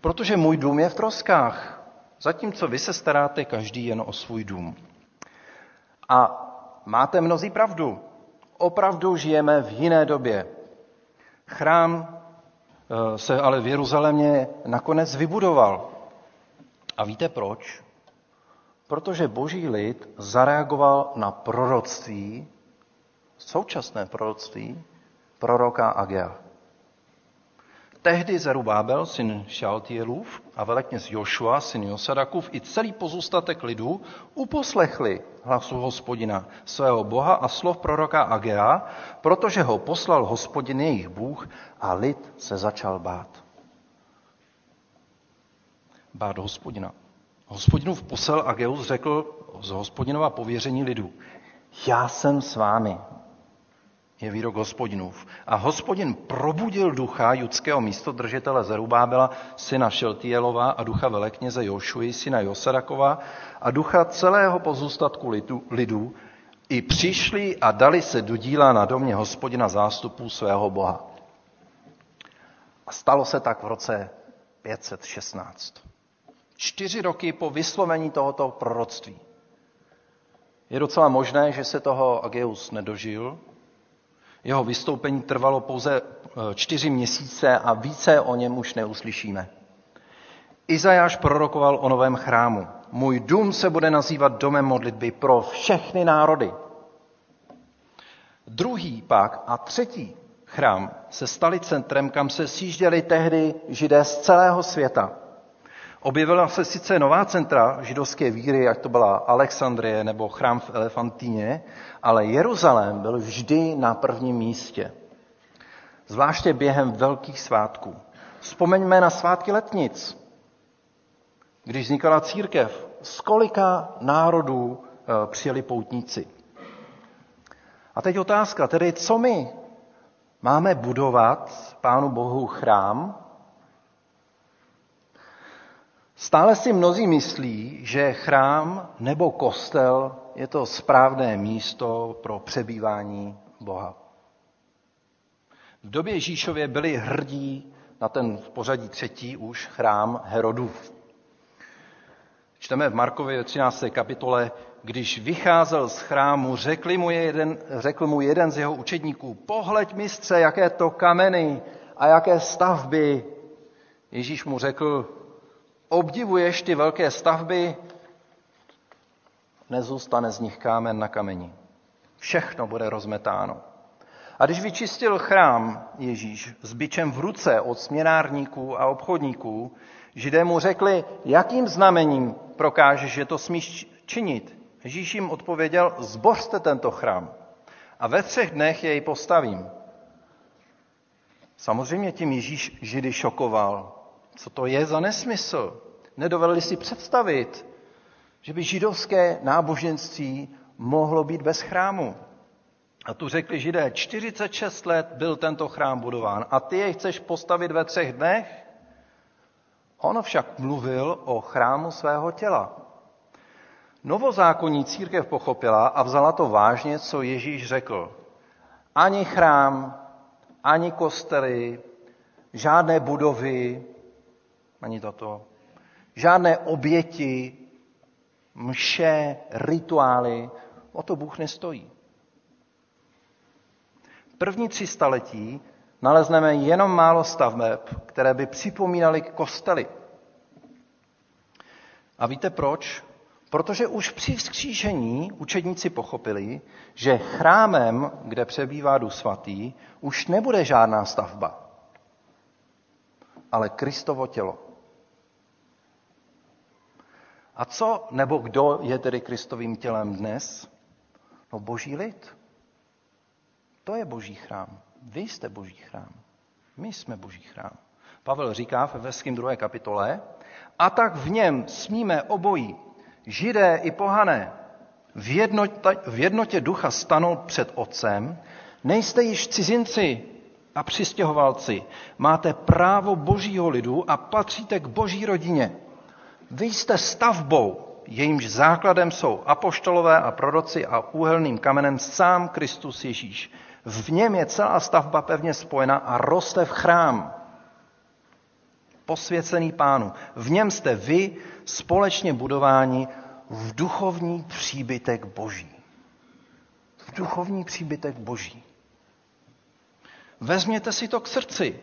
[SPEAKER 1] Protože můj dům je v troskách, zatímco vy se staráte každý jen o svůj dům. A máte mnozí pravdu. Opravdu žijeme v jiné době. Chrám eh, se ale v Jeruzalémě nakonec vybudoval. A víte proč? Protože boží lid zareagoval na proroctví, současné proroctví, proroka Agea. Tehdy Zerubábel, syn Šaltielův a velekněz Jošua, syn Josadakův i celý pozůstatek lidu uposlechli hlasu hospodina, svého boha a slov proroka Agea, protože ho poslal hospodin jejich Bůh a lid se začal bát bát hospodina. Hospodinův posel Ageus řekl z hospodinova pověření lidu. Já jsem s vámi, je výrok hospodinův. A hospodin probudil ducha judského místodržitele Zerubábela, syna Šeltielova a ducha velekněze Jošuji, syna Josadakova a ducha celého pozůstatku lidu, lidu i přišli a dali se do díla na domě hospodina zástupů svého boha. A stalo se tak v roce 516 čtyři roky po vyslovení tohoto proroctví. Je docela možné, že se toho Ageus nedožil. Jeho vystoupení trvalo pouze eh, čtyři měsíce a více o něm už neuslyšíme. Izajáš prorokoval o novém chrámu. Můj dům se bude nazývat domem modlitby pro všechny národy. Druhý pak a třetí chrám se stali centrem, kam se sjížděli tehdy židé z celého světa. Objevila se sice nová centra židovské víry, jak to byla Alexandrie nebo chrám v Elefantíně, ale Jeruzalém byl vždy na prvním místě. Zvláště během velkých svátků. Vzpomeňme na svátky letnic, když vznikala církev. Z kolika národů eh, přijeli poutníci? A teď otázka, tedy co my? Máme budovat Pánu Bohu chrám, Stále si mnozí myslí, že chrám nebo kostel je to správné místo pro přebývání Boha. V době Ježíšově byli hrdí na ten v pořadí třetí už chrám Herodův. Čteme v Markově 13. kapitole, když vycházel z chrámu, řekl mu, jeden, řekl mu jeden z jeho učedníků, pohleď mistře, jaké to kameny a jaké stavby. Ježíš mu řekl, obdivuješ ty velké stavby, nezůstane z nich kámen na kameni. Všechno bude rozmetáno. A když vyčistil chrám Ježíš s bičem v ruce od směnárníků a obchodníků, židé mu řekli, jakým znamením prokážeš, že to smíš činit. Ježíš jim odpověděl, zbořte tento chrám a ve třech dnech jej postavím. Samozřejmě tím Ježíš židy šokoval. Co to je za nesmysl? Nedovedli si představit, že by židovské náboženství mohlo být bez chrámu. A tu řekli židé, 46 let byl tento chrám budován a ty jej chceš postavit ve třech dnech? On však mluvil o chrámu svého těla. Novozákonní církev pochopila a vzala to vážně, co Ježíš řekl. Ani chrám, ani kostely, žádné budovy, ani toto, žádné oběti, mše, rituály, o to Bůh nestojí. První tři staletí nalezneme jenom málo staveb, které by připomínaly kostely. A víte proč? Protože už při vzkřížení učedníci pochopili, že chrámem, kde přebývá Duch Svatý, už nebude žádná stavba, ale Kristovo tělo. A co nebo kdo je tedy Kristovým tělem dnes? No boží lid. To je boží chrám. Vy jste boží chrám. My jsme boží chrám. Pavel říká v Efeským 2. kapitole, a tak v něm smíme obojí, židé i pohané, v jednotě, v jednotě ducha stanou před otcem, nejste již cizinci a přistěhovalci, máte právo božího lidu a patříte k boží rodině. Vy jste stavbou, jejímž základem jsou apoštolové a proroci a úhelným kamenem sám Kristus Ježíš. V něm je celá stavba pevně spojena a roste v chrám. Posvěcený pánu. V něm jste vy společně budováni v duchovní příbytek boží. V duchovní příbytek boží. Vezměte si to k srdci.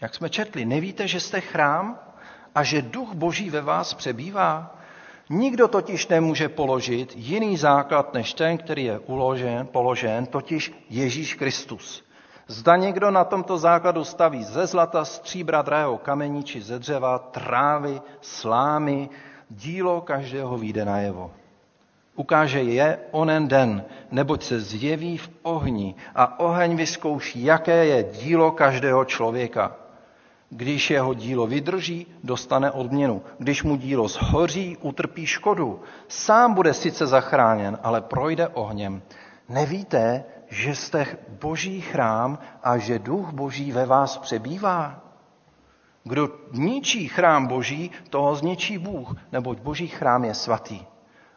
[SPEAKER 1] Jak jsme četli, nevíte, že jste chrám a že duch boží ve vás přebývá? Nikdo totiž nemůže položit jiný základ než ten, který je uložen, položen, totiž Ježíš Kristus. Zda někdo na tomto základu staví ze zlata, stříbra, drahého kamení či ze dřeva, trávy, slámy, dílo každého vyjde najevo. Ukáže je onen den, neboť se zjeví v ohni a oheň vyzkouší, jaké je dílo každého člověka. Když jeho dílo vydrží, dostane odměnu. Když mu dílo zhoří, utrpí škodu. Sám bude sice zachráněn, ale projde ohněm. Nevíte, že jste boží chrám a že duch boží ve vás přebývá? Kdo ničí chrám boží, toho zničí Bůh, neboť boží chrám je svatý.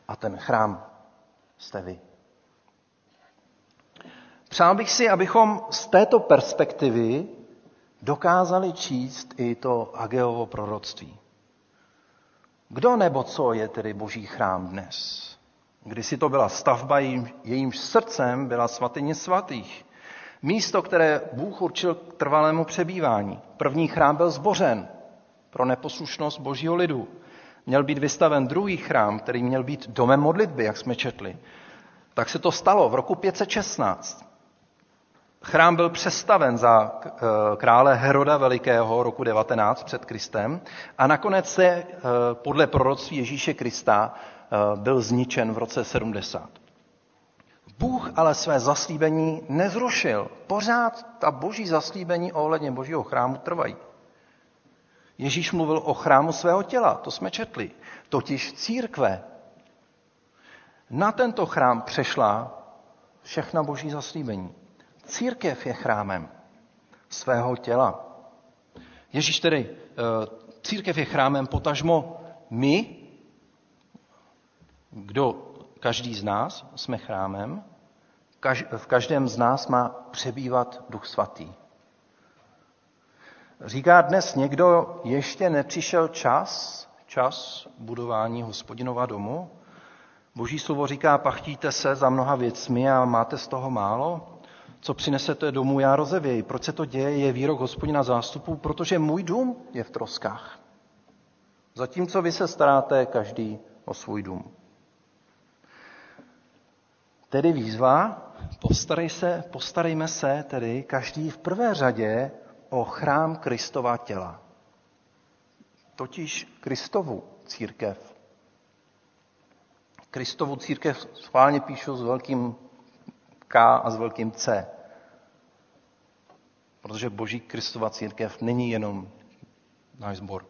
[SPEAKER 1] A ten chrám jste vy. Přál bych si, abychom z této perspektivy dokázali číst i to Ageovo proroctví. Kdo nebo co je tedy boží chrám dnes? Kdysi to byla stavba, jejím, jejímž srdcem byla svatyně svatých. Místo, které Bůh určil k trvalému přebývání. První chrám byl zbořen pro neposlušnost božího lidu. Měl být vystaven druhý chrám, který měl být domem modlitby, jak jsme četli. Tak se to stalo v roku 516. Chrám byl přestaven za eh, krále Heroda Velikého roku 19 před Kristem a nakonec se eh, podle proroctví Ježíše Krista eh, byl zničen v roce 70. Bůh ale své zaslíbení nezrušil. Pořád ta boží zaslíbení ohledně božího chrámu trvají. Ježíš mluvil o chrámu svého těla, to jsme četli, totiž církve. Na tento chrám přešla všechna boží zaslíbení. Církev je chrámem svého těla. Ježíš tedy, eh, církev je chrámem potažmo my, kdo, každý z nás, jsme chrámem, v každém z nás má přebývat Duch Svatý. Říká dnes někdo, ještě nepřišel čas, čas budování hospodinova domu? Boží slovo říká, pachtíte se za mnoha věcmi a máte z toho málo? Co přinesete domů, já rozevěji. Proč se to děje, je výrok hospodina zástupů, protože můj dům je v troskách. Zatímco vy se staráte každý o svůj dům.
[SPEAKER 4] Tedy výzva, postarej se, postarejme se tedy každý v prvé řadě o chrám Kristova těla. Totiž Kristovu církev. Kristovu církev schválně píšu s velkým K a s velkým C. Protože Boží Kristova církev není jenom náš sbor.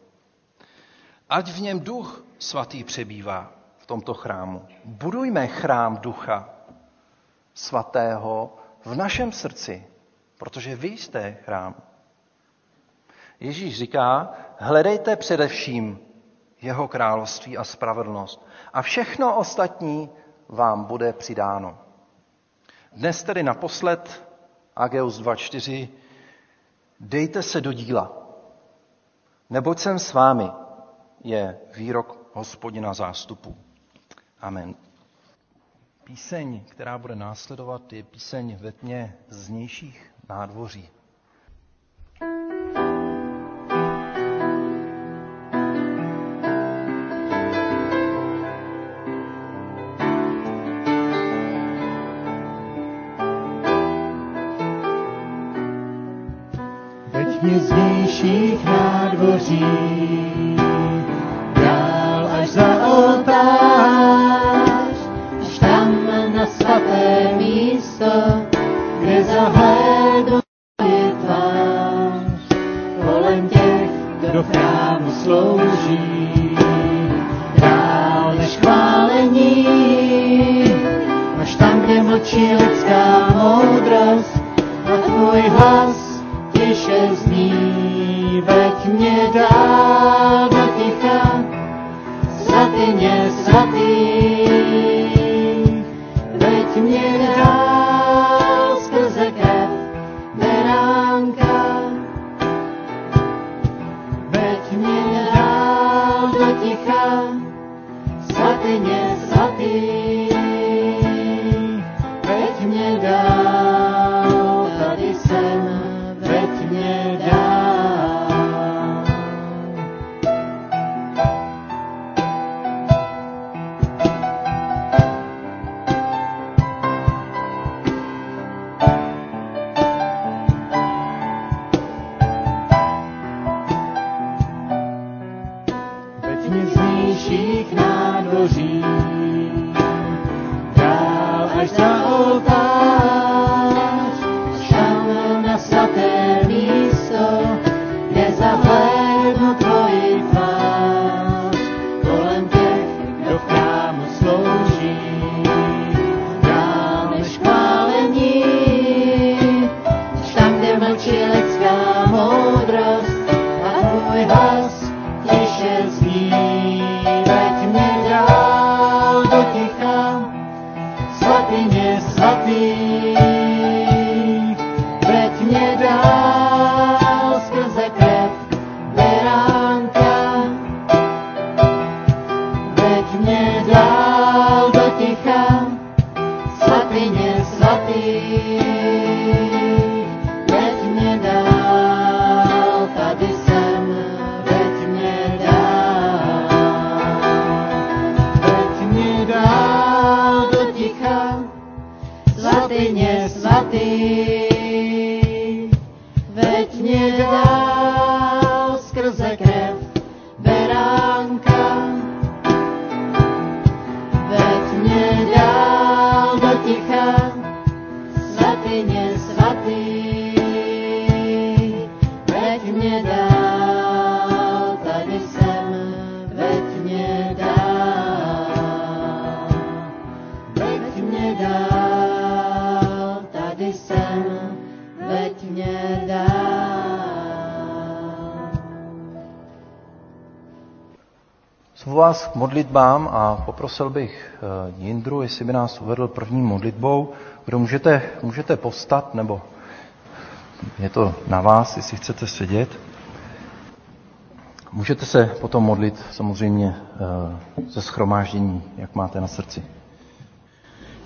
[SPEAKER 4] Ať v něm duch svatý přebývá v tomto chrámu. Budujme chrám ducha svatého v našem srdci, protože vy jste chrám. Ježíš říká, hledejte především jeho království a spravedlnost a všechno ostatní vám bude přidáno. Dnes tedy naposled Ageus 2.4 dejte se do díla, neboť jsem s vámi, je výrok hospodina zástupu. Amen. Píseň, která bude následovat, je píseň ve tmě znějších nádvoří. Modlitbám a poprosil bych eh, Jindru, jestli by nás uvedl první modlitbou. Kdo můžete, můžete povstat, nebo je to na vás, jestli chcete sedět. Můžete se potom modlit samozřejmě eh, ze schromáždění, jak máte na srdci.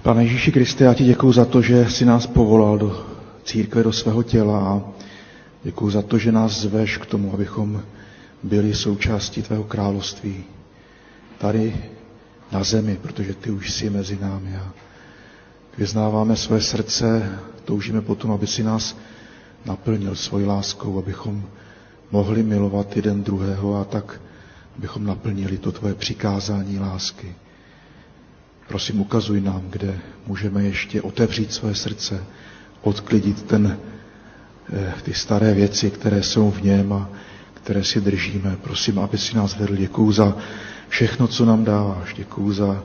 [SPEAKER 5] Pane Ježíši Kriste, já ti děkuji za to, že jsi nás povolal do církve, do svého těla a děkuji za to, že nás zveš k tomu, abychom byli součástí tvého království tady na zemi, protože ty už jsi mezi námi. A vyznáváme své srdce, toužíme potom, aby si nás naplnil svojí láskou, abychom mohli milovat jeden druhého a tak, abychom naplnili to tvoje přikázání lásky. Prosím, ukazuj nám, kde můžeme ještě otevřít své srdce, odklidit ten, eh, ty staré věci, které jsou v něm a které si držíme. Prosím, aby si nás vedl. Děkuju za všechno, co nám dáváš. Děkuju za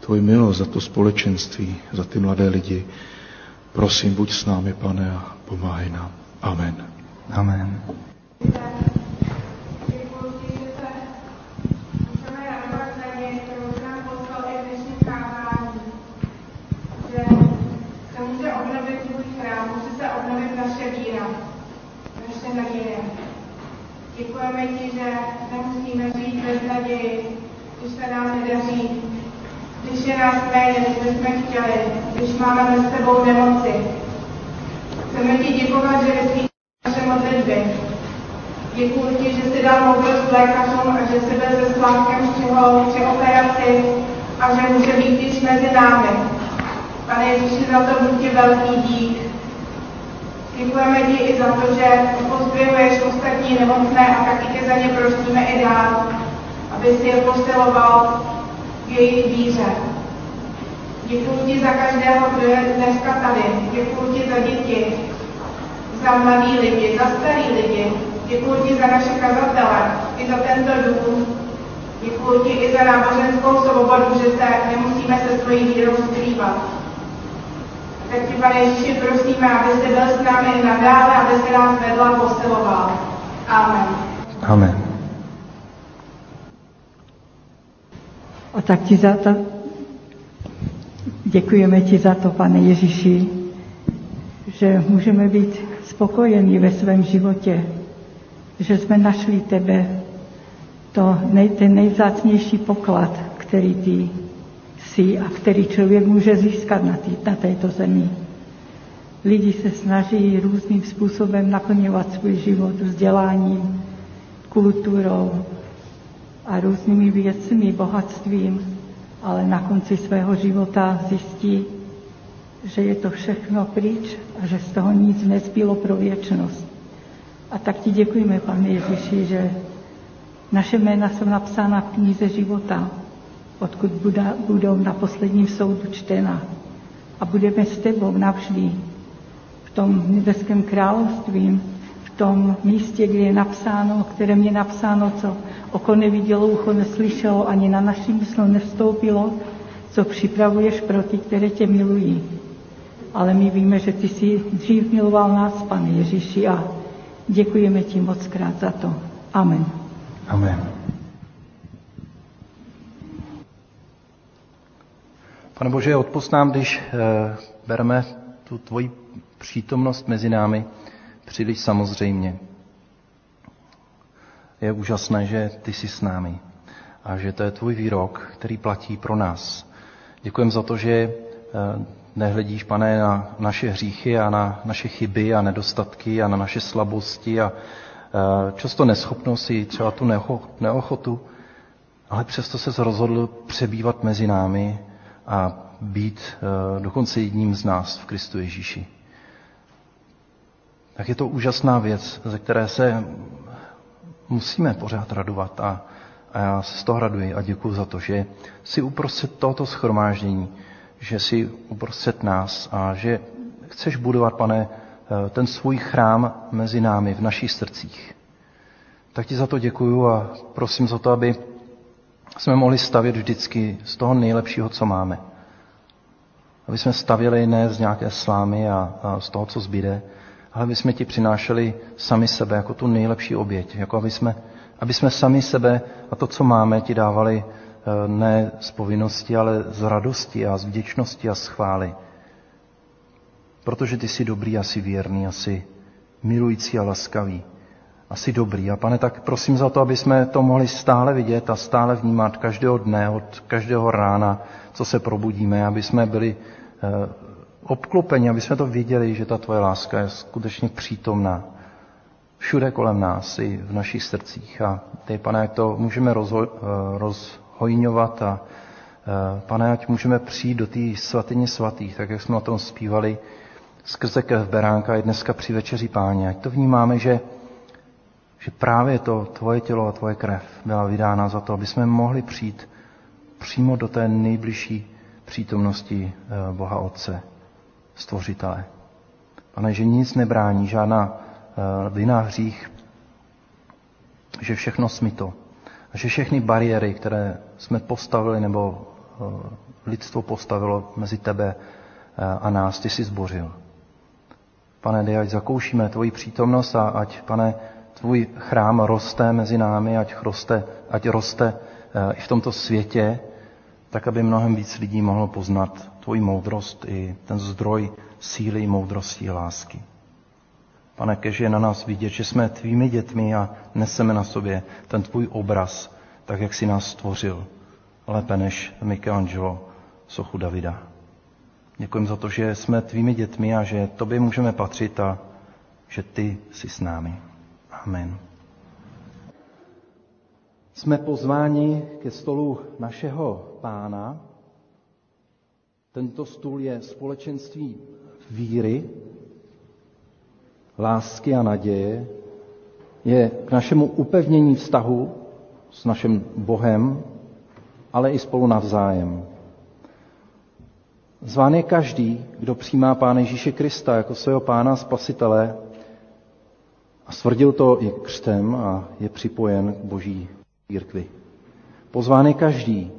[SPEAKER 5] tvoji milost, za to společenství, za ty mladé lidi. Prosím, buď s námi, pane, a pomáhej nám. Amen.
[SPEAKER 1] Amen.
[SPEAKER 6] Děkujeme ti, že nemusíme žít bez naději, když se nám nedaří, když je nás méně, než bychom chtěli, když máme mezi sebou nemoci. Chceme ti děkovat, že vysvítíš naše modlitby. Děkuji ti, že jsi dal moudrost lékařům a že jsi byl se Slávkem přihol při operaci a že může být již mezi námi. Pane Ježíši, za to buď ti velký dík. Děkujeme ti i za to, že pozdvihuješ ostatní nemocné a taky tě za ně prosíme i dál, aby si je posiloval v jejich víře. Děkuji ti za každého, kdo je dneska tady. Děkuji ti za děti, za mladí lidi, za starý lidi. Děkuji ti za naše kazatele, i za tento dům. Děkuji ti i za náboženskou svobodu, že se nemusíme se svojí vírou skrývat. Tak ti, pane Ježíši, prosíme, aby jsi byl s námi nadále, aby se nás vedl a posiloval. Amen.
[SPEAKER 1] Amen.
[SPEAKER 7] A tak ti za to, děkujeme ti za to, pane Ježíši, že můžeme být spokojení ve svém životě, že jsme našli tebe, to nej, ten nejvzácnější poklad, který ty jsi a který člověk může získat na, tý, na této zemi. Lidi se snaží různým způsobem naplňovat svůj život vzděláním, kulturou a různými věcmi, bohatstvím, ale na konci svého života zjistí, že je to všechno pryč a že z toho nic nezbylo pro věčnost. A tak ti děkujeme, pane Ježíši, že naše jména jsou napsána v knize života, odkud budou na posledním soudu čtena. A budeme s tebou navždy v tom nebeském království, v tom místě, kde je napsáno, kterém je napsáno, co oko nevidělo, ucho neslyšelo, ani na naši mysl nevstoupilo, co připravuješ pro ty, které tě milují. Ale my víme, že ty jsi dřív miloval nás, Pane Ježíši, a děkujeme ti moc krát za to. Amen.
[SPEAKER 1] Amen. Pane Bože, odpust nám, když e, bereme tu tvoji přítomnost mezi námi příliš samozřejmě. Je úžasné, že ty jsi s námi a že to je tvůj výrok, který platí pro nás. Děkujeme za to, že e, nehledíš, pane, na naše hříchy a na naše chyby a nedostatky a na naše slabosti a e, často neschopnosti, třeba tu neochotu, ale přesto se rozhodl přebývat mezi námi a být eh, dokonce jedním z nás v Kristu Ježíši. Tak je to úžasná věc, ze které se musíme pořád radovat a, a já se z toho raduji a děkuji za to, že jsi uprostřed tohoto schromáždění, že jsi uprostřed nás a že chceš budovat, pane, eh, ten svůj chrám mezi námi v našich srdcích. Tak ti za to děkuju a prosím za to, aby jsme mohli stavět vždycky z toho nejlepšího, co máme. Aby jsme stavěli ne z nějaké slámy a, a z toho, co zbyde, ale aby jsme ti přinášeli sami sebe jako tu nejlepší oběť. Jako aby jsme, aby jsme sami sebe a to, co máme, ti dávali eh, ne z povinnosti, ale z radosti a z vděčnosti a z chvály. Protože ty jsi dobrý a jsi věrný a jsi milující a laskavý asi dobrý. A pane, tak prosím za to, aby jsme to mohli stále vidět a stále vnímat každého dne, od každého rána, co se probudíme, aby jsme byli eh, obklopeni, aby jsme to viděli, že ta tvoje láska je skutečně přítomná všude kolem nás, i v našich srdcích. A ty, pane, jak to můžeme rozho- eh, rozhojňovat a Pane, ať můžeme přijít do té svatyně svatých, tak jak jsme o tom zpívali, skrze krev beránka i dneska při večeři páně. Ať to vnímáme, že, že právě to tvoje tělo a tvoje krev byla vydána za to, aby jsme mohli přijít přímo do té nejbližší přítomnosti eh, Boha Otce, Stvořitele. Pane, že nic nebrání, žádná eh, vina, hřích, že všechno smito. A že všechny bariéry, které jsme postavili nebo eh, lidstvo postavilo mezi tebe a nás, ty jsi zbořil. Pane, dej, ať zakoušíme tvoji přítomnost a ať, pane, tvůj chrám roste mezi námi, ať roste, ať roste i v tomto světě, tak aby mnohem víc lidí mohlo poznat tvoji moudrost i ten zdroj síly, moudrosti a lásky. Pane, kež je na nás vidět, že jsme tvými dětmi a neseme na sobě ten tvůj obraz, tak jak jsi nás stvořil, lépe než Michelangelo sochu Davida. Děkujeme za to, že jsme tvými dětmi a že tobě můžeme patřit a že ty jsi s námi. Amen. Jsme pozváni ke stolu našeho pána. Tento stůl je společenství víry, lásky a naděje. Je k našemu upevnění vztahu s naším Bohem, ale i spolu navzájem. Zván je každý, kdo přijímá Pána Ježíše Krista jako svého Pána a Spasitele a stvrdil to i křtem a je připojen k Boží církvi. Pozván je každý,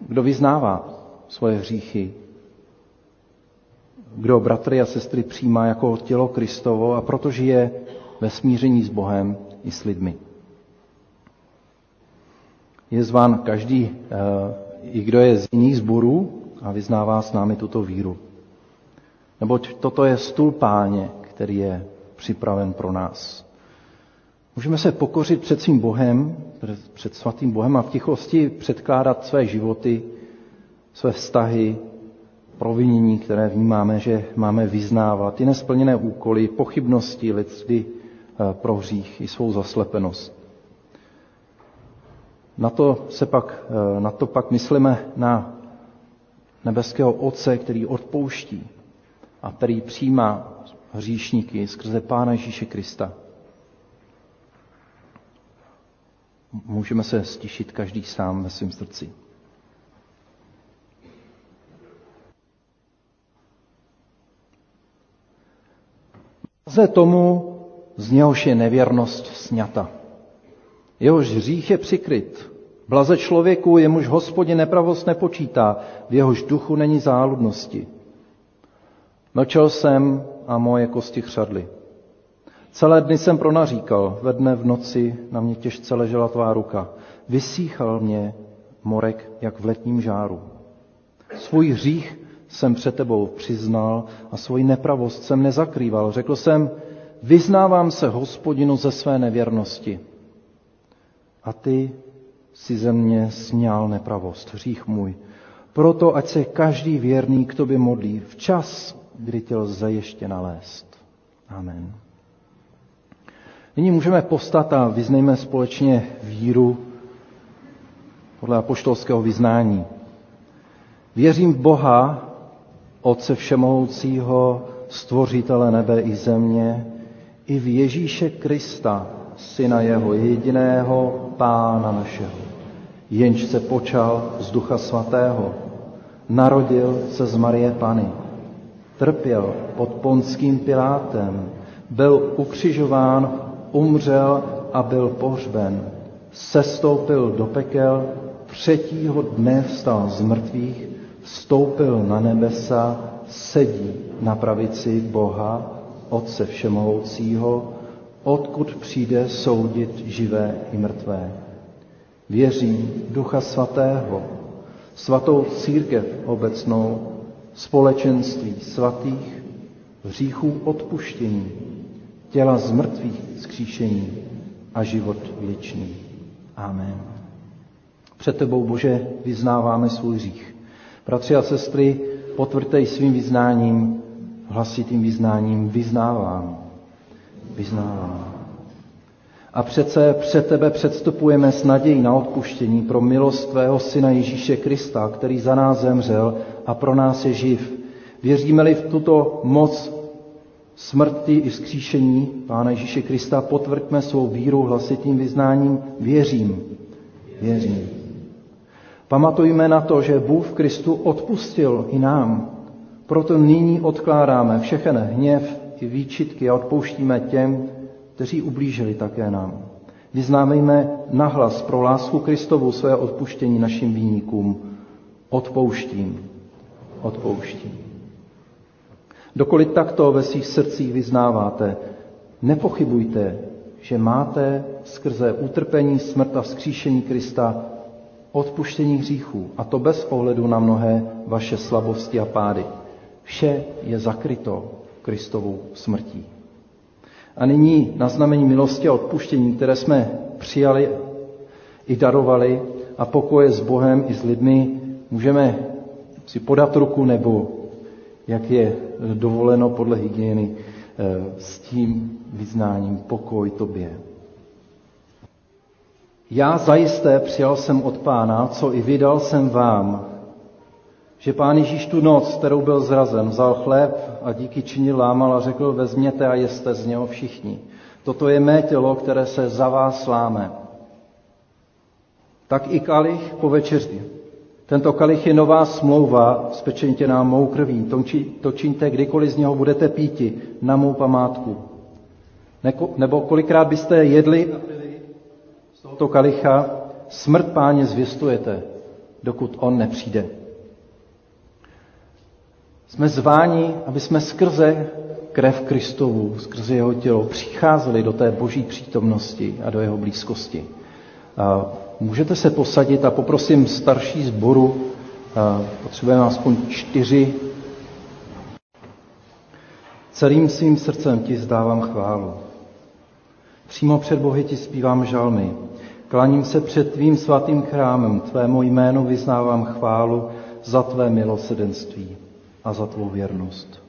[SPEAKER 1] kdo vyznává svoje hříchy, kdo bratry a sestry přijímá jako tělo Kristovo a proto žije ve smíření s Bohem i s lidmi. Je zván každý, eh, i kdo je z jiných zborů a vyznává s námi tuto víru. Neboť toto je stůl páně, který je připraven pro nás. Můžeme se pokořit před svým Bohem, před svatým Bohem a v tichosti předkládat své životy, své vztahy, provinění, které vnímáme, že máme vyznávat, i nesplněné úkoly, pochybnosti, lidství eh, pro hřích i svou zaslepenost. Na to, se pak, eh, na to pak myslíme na nebeského Otce, který odpouští a který přijímá hříšníky skrze Pána Ježíše Krista. Můžeme se stišit každý sám ve svém srdci. Ze tomu, z něhož je nevěrnost sněta. Jehož hřích je přikryt. Blaze člověku, jemuž hospodě nepravost nepočítá, v jehož duchu není záludnosti. Nočel jsem a moje kosti chřadly. Celé dny jsem pronaříkal, ve dne v noci na mě těžce ležela tvá ruka. Vysíchal mě morek, jak v letním žáru. Svůj hřích jsem před tebou přiznal a svoji nepravost jsem nezakrýval. Řekl jsem, vyznávám se hospodinu ze své nevěrnosti. A ty si ze mě sněl nepravost, hřích můj. Proto ať se každý věrný k tobě modlí včas, kdy tě lze ještě nalézt. Amen. Nyní můžeme postat a vyznejme společně víru podle apoštolského vyznání. Věřím v Boha, Otce Všemohoucího, Stvořitele nebe i země, i v Ježíše Krista, Syna Jeho jediného, Pána našeho, jenž se počal z Ducha Svatého, narodil se z Marie Pany, trpěl pod ponským Pilátem, byl ukřižován umřel a byl pohřben, sestoupil do pekel, třetího dne vstal z mrtvých, vstoupil na nebesa, sedí na pravici Boha, Otce Všemohoucího, odkud přijde soudit živé i mrtvé. Věřím Ducha Svatého, svatou církev obecnou, společenství svatých, hříchů odpuštění, těla z mrtvých skříšení a život věčný. Amen. Před tebou, Bože, vyznáváme svůj hřích. Bratři a sestry, potvrďte svým vyznáním, hlasitým vyznáním, vyznávám. Vyznávám. A přece před tebe předstupujeme s nadějí na odpuštění pro milost tvého syna Ježíše Krista, který za nás zemřel a pro nás je živ. Věříme-li v tuto moc smrti i vzkříšení Pána Ježíše Krista, potvrďme svou víru hlasitým vyznáním věřím, věřím. Pamatujme na to, že Bůh v Kristu odpustil i nám. Proto nyní odkládáme všechen hněv i výčitky a odpouštíme těm, kteří ublížili také nám. Vyznávejme nahlas pro lásku Kristovu své odpuštění našim výnikům. Odpouštím, odpouštím. Dokolik takto ve svých srdcích vyznáváte, nepochybujte, že máte skrze utrpení, smrt a vzkříšení Krista odpuštění hříchů, a to bez ohledu na mnohé vaše slabosti a pády. Vše je zakryto Kristovou smrtí. A nyní na znamení milosti a odpuštění, které jsme přijali i darovali a pokoje s Bohem i s lidmi, můžeme si podat ruku nebo, jak je dovoleno podle hygieny, eh, s tím vyznáním pokoj tobě. Já zajisté přijal jsem od pána, co i vydal jsem vám, že pán Ježíš tu noc, kterou byl zrazen, vzal chléb a díky činil lámal a řekl, vezměte a jeste z něho všichni. Toto je mé tělo, které se za vás sláme. Tak i kalich po večeři. Tento kalich je nová smlouva, spečentěná mou krví. To čiňte, kdykoliv z něho budete píti, na mou památku. Nebo kolikrát byste jedli z tohoto kalicha, smrt páně zvěstujete, dokud on nepřijde. Jsme zváni, aby jsme skrze krev Kristovu, skrze jeho tělo přicházeli do té boží přítomnosti a do jeho blízkosti. Můžete se posadit a poprosím starší zboru, potřebujeme aspoň čtyři. Celým svým srdcem ti zdávám chválu. Přímo před Bohy ti zpívám žalmy. Klaním se před tvým svatým chrámem, tvému jménu vyznávám chválu za tvé milosedenství a za tvou věrnost.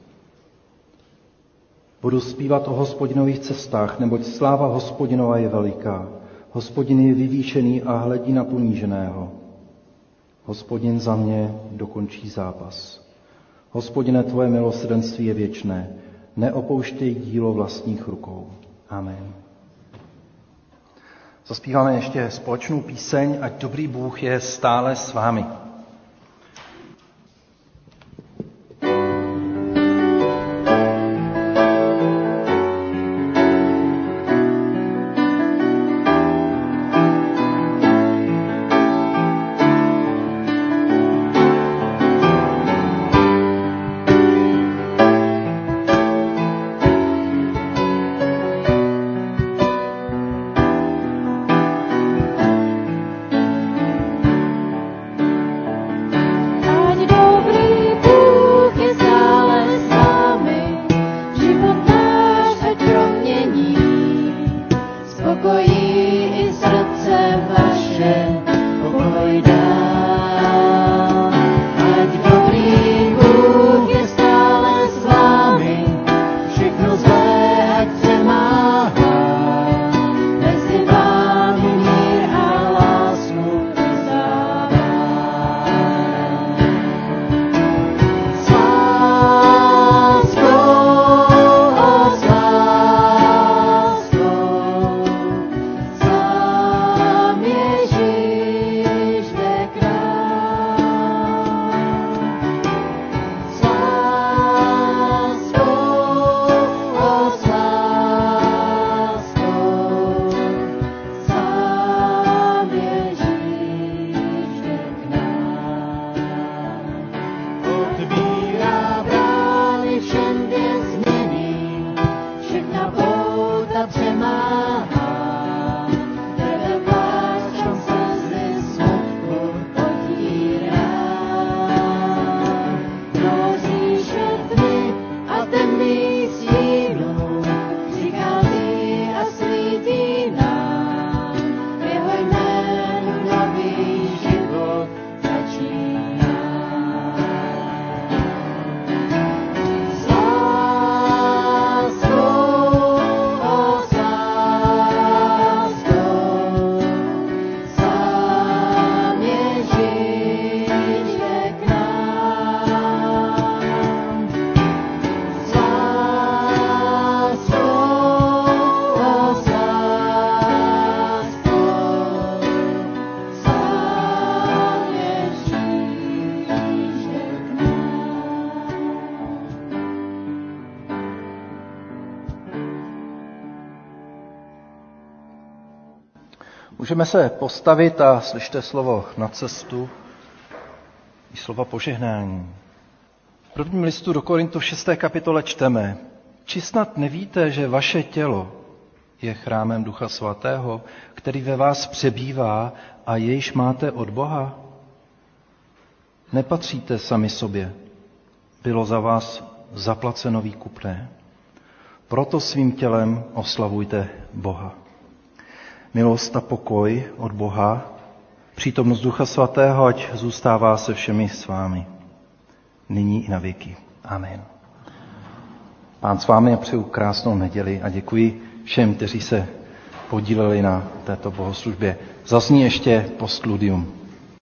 [SPEAKER 1] Budu zpívat o hospodinových cestách, neboť sláva hospodinova je veliká. Hospodin je vyvýšený a hledí na poníženého. Hospodin za mě dokončí zápas. Hospodine, tvoje milosrdenství je věčné. Neopouštěj dílo vlastních rukou. Amen. Zaspíváme ještě společnou píseň, ať dobrý Bůh je stále s vámi. Můžeme se postavit a slyšte slovo na cestu i slova požehnání. V prvním listu do Korintu v 6. kapitole čteme, či snad nevíte, že vaše tělo je chrámem Ducha Svatého, který ve vás přebývá a jejž máte od Boha? Nepatříte sami sobě. Bylo za vás zaplaceno výkupné. Proto svým tělem oslavujte Boha. Milost a pokoj od Boha, přítomnost Ducha Svatého, ať zůstává se všemi s vámi. Nyní i na věky. Amen. Pán s vámi a přeju krásnou neděli a děkuji všem, kteří se podíleli na této bohoslužbě. Zazní ještě postludium.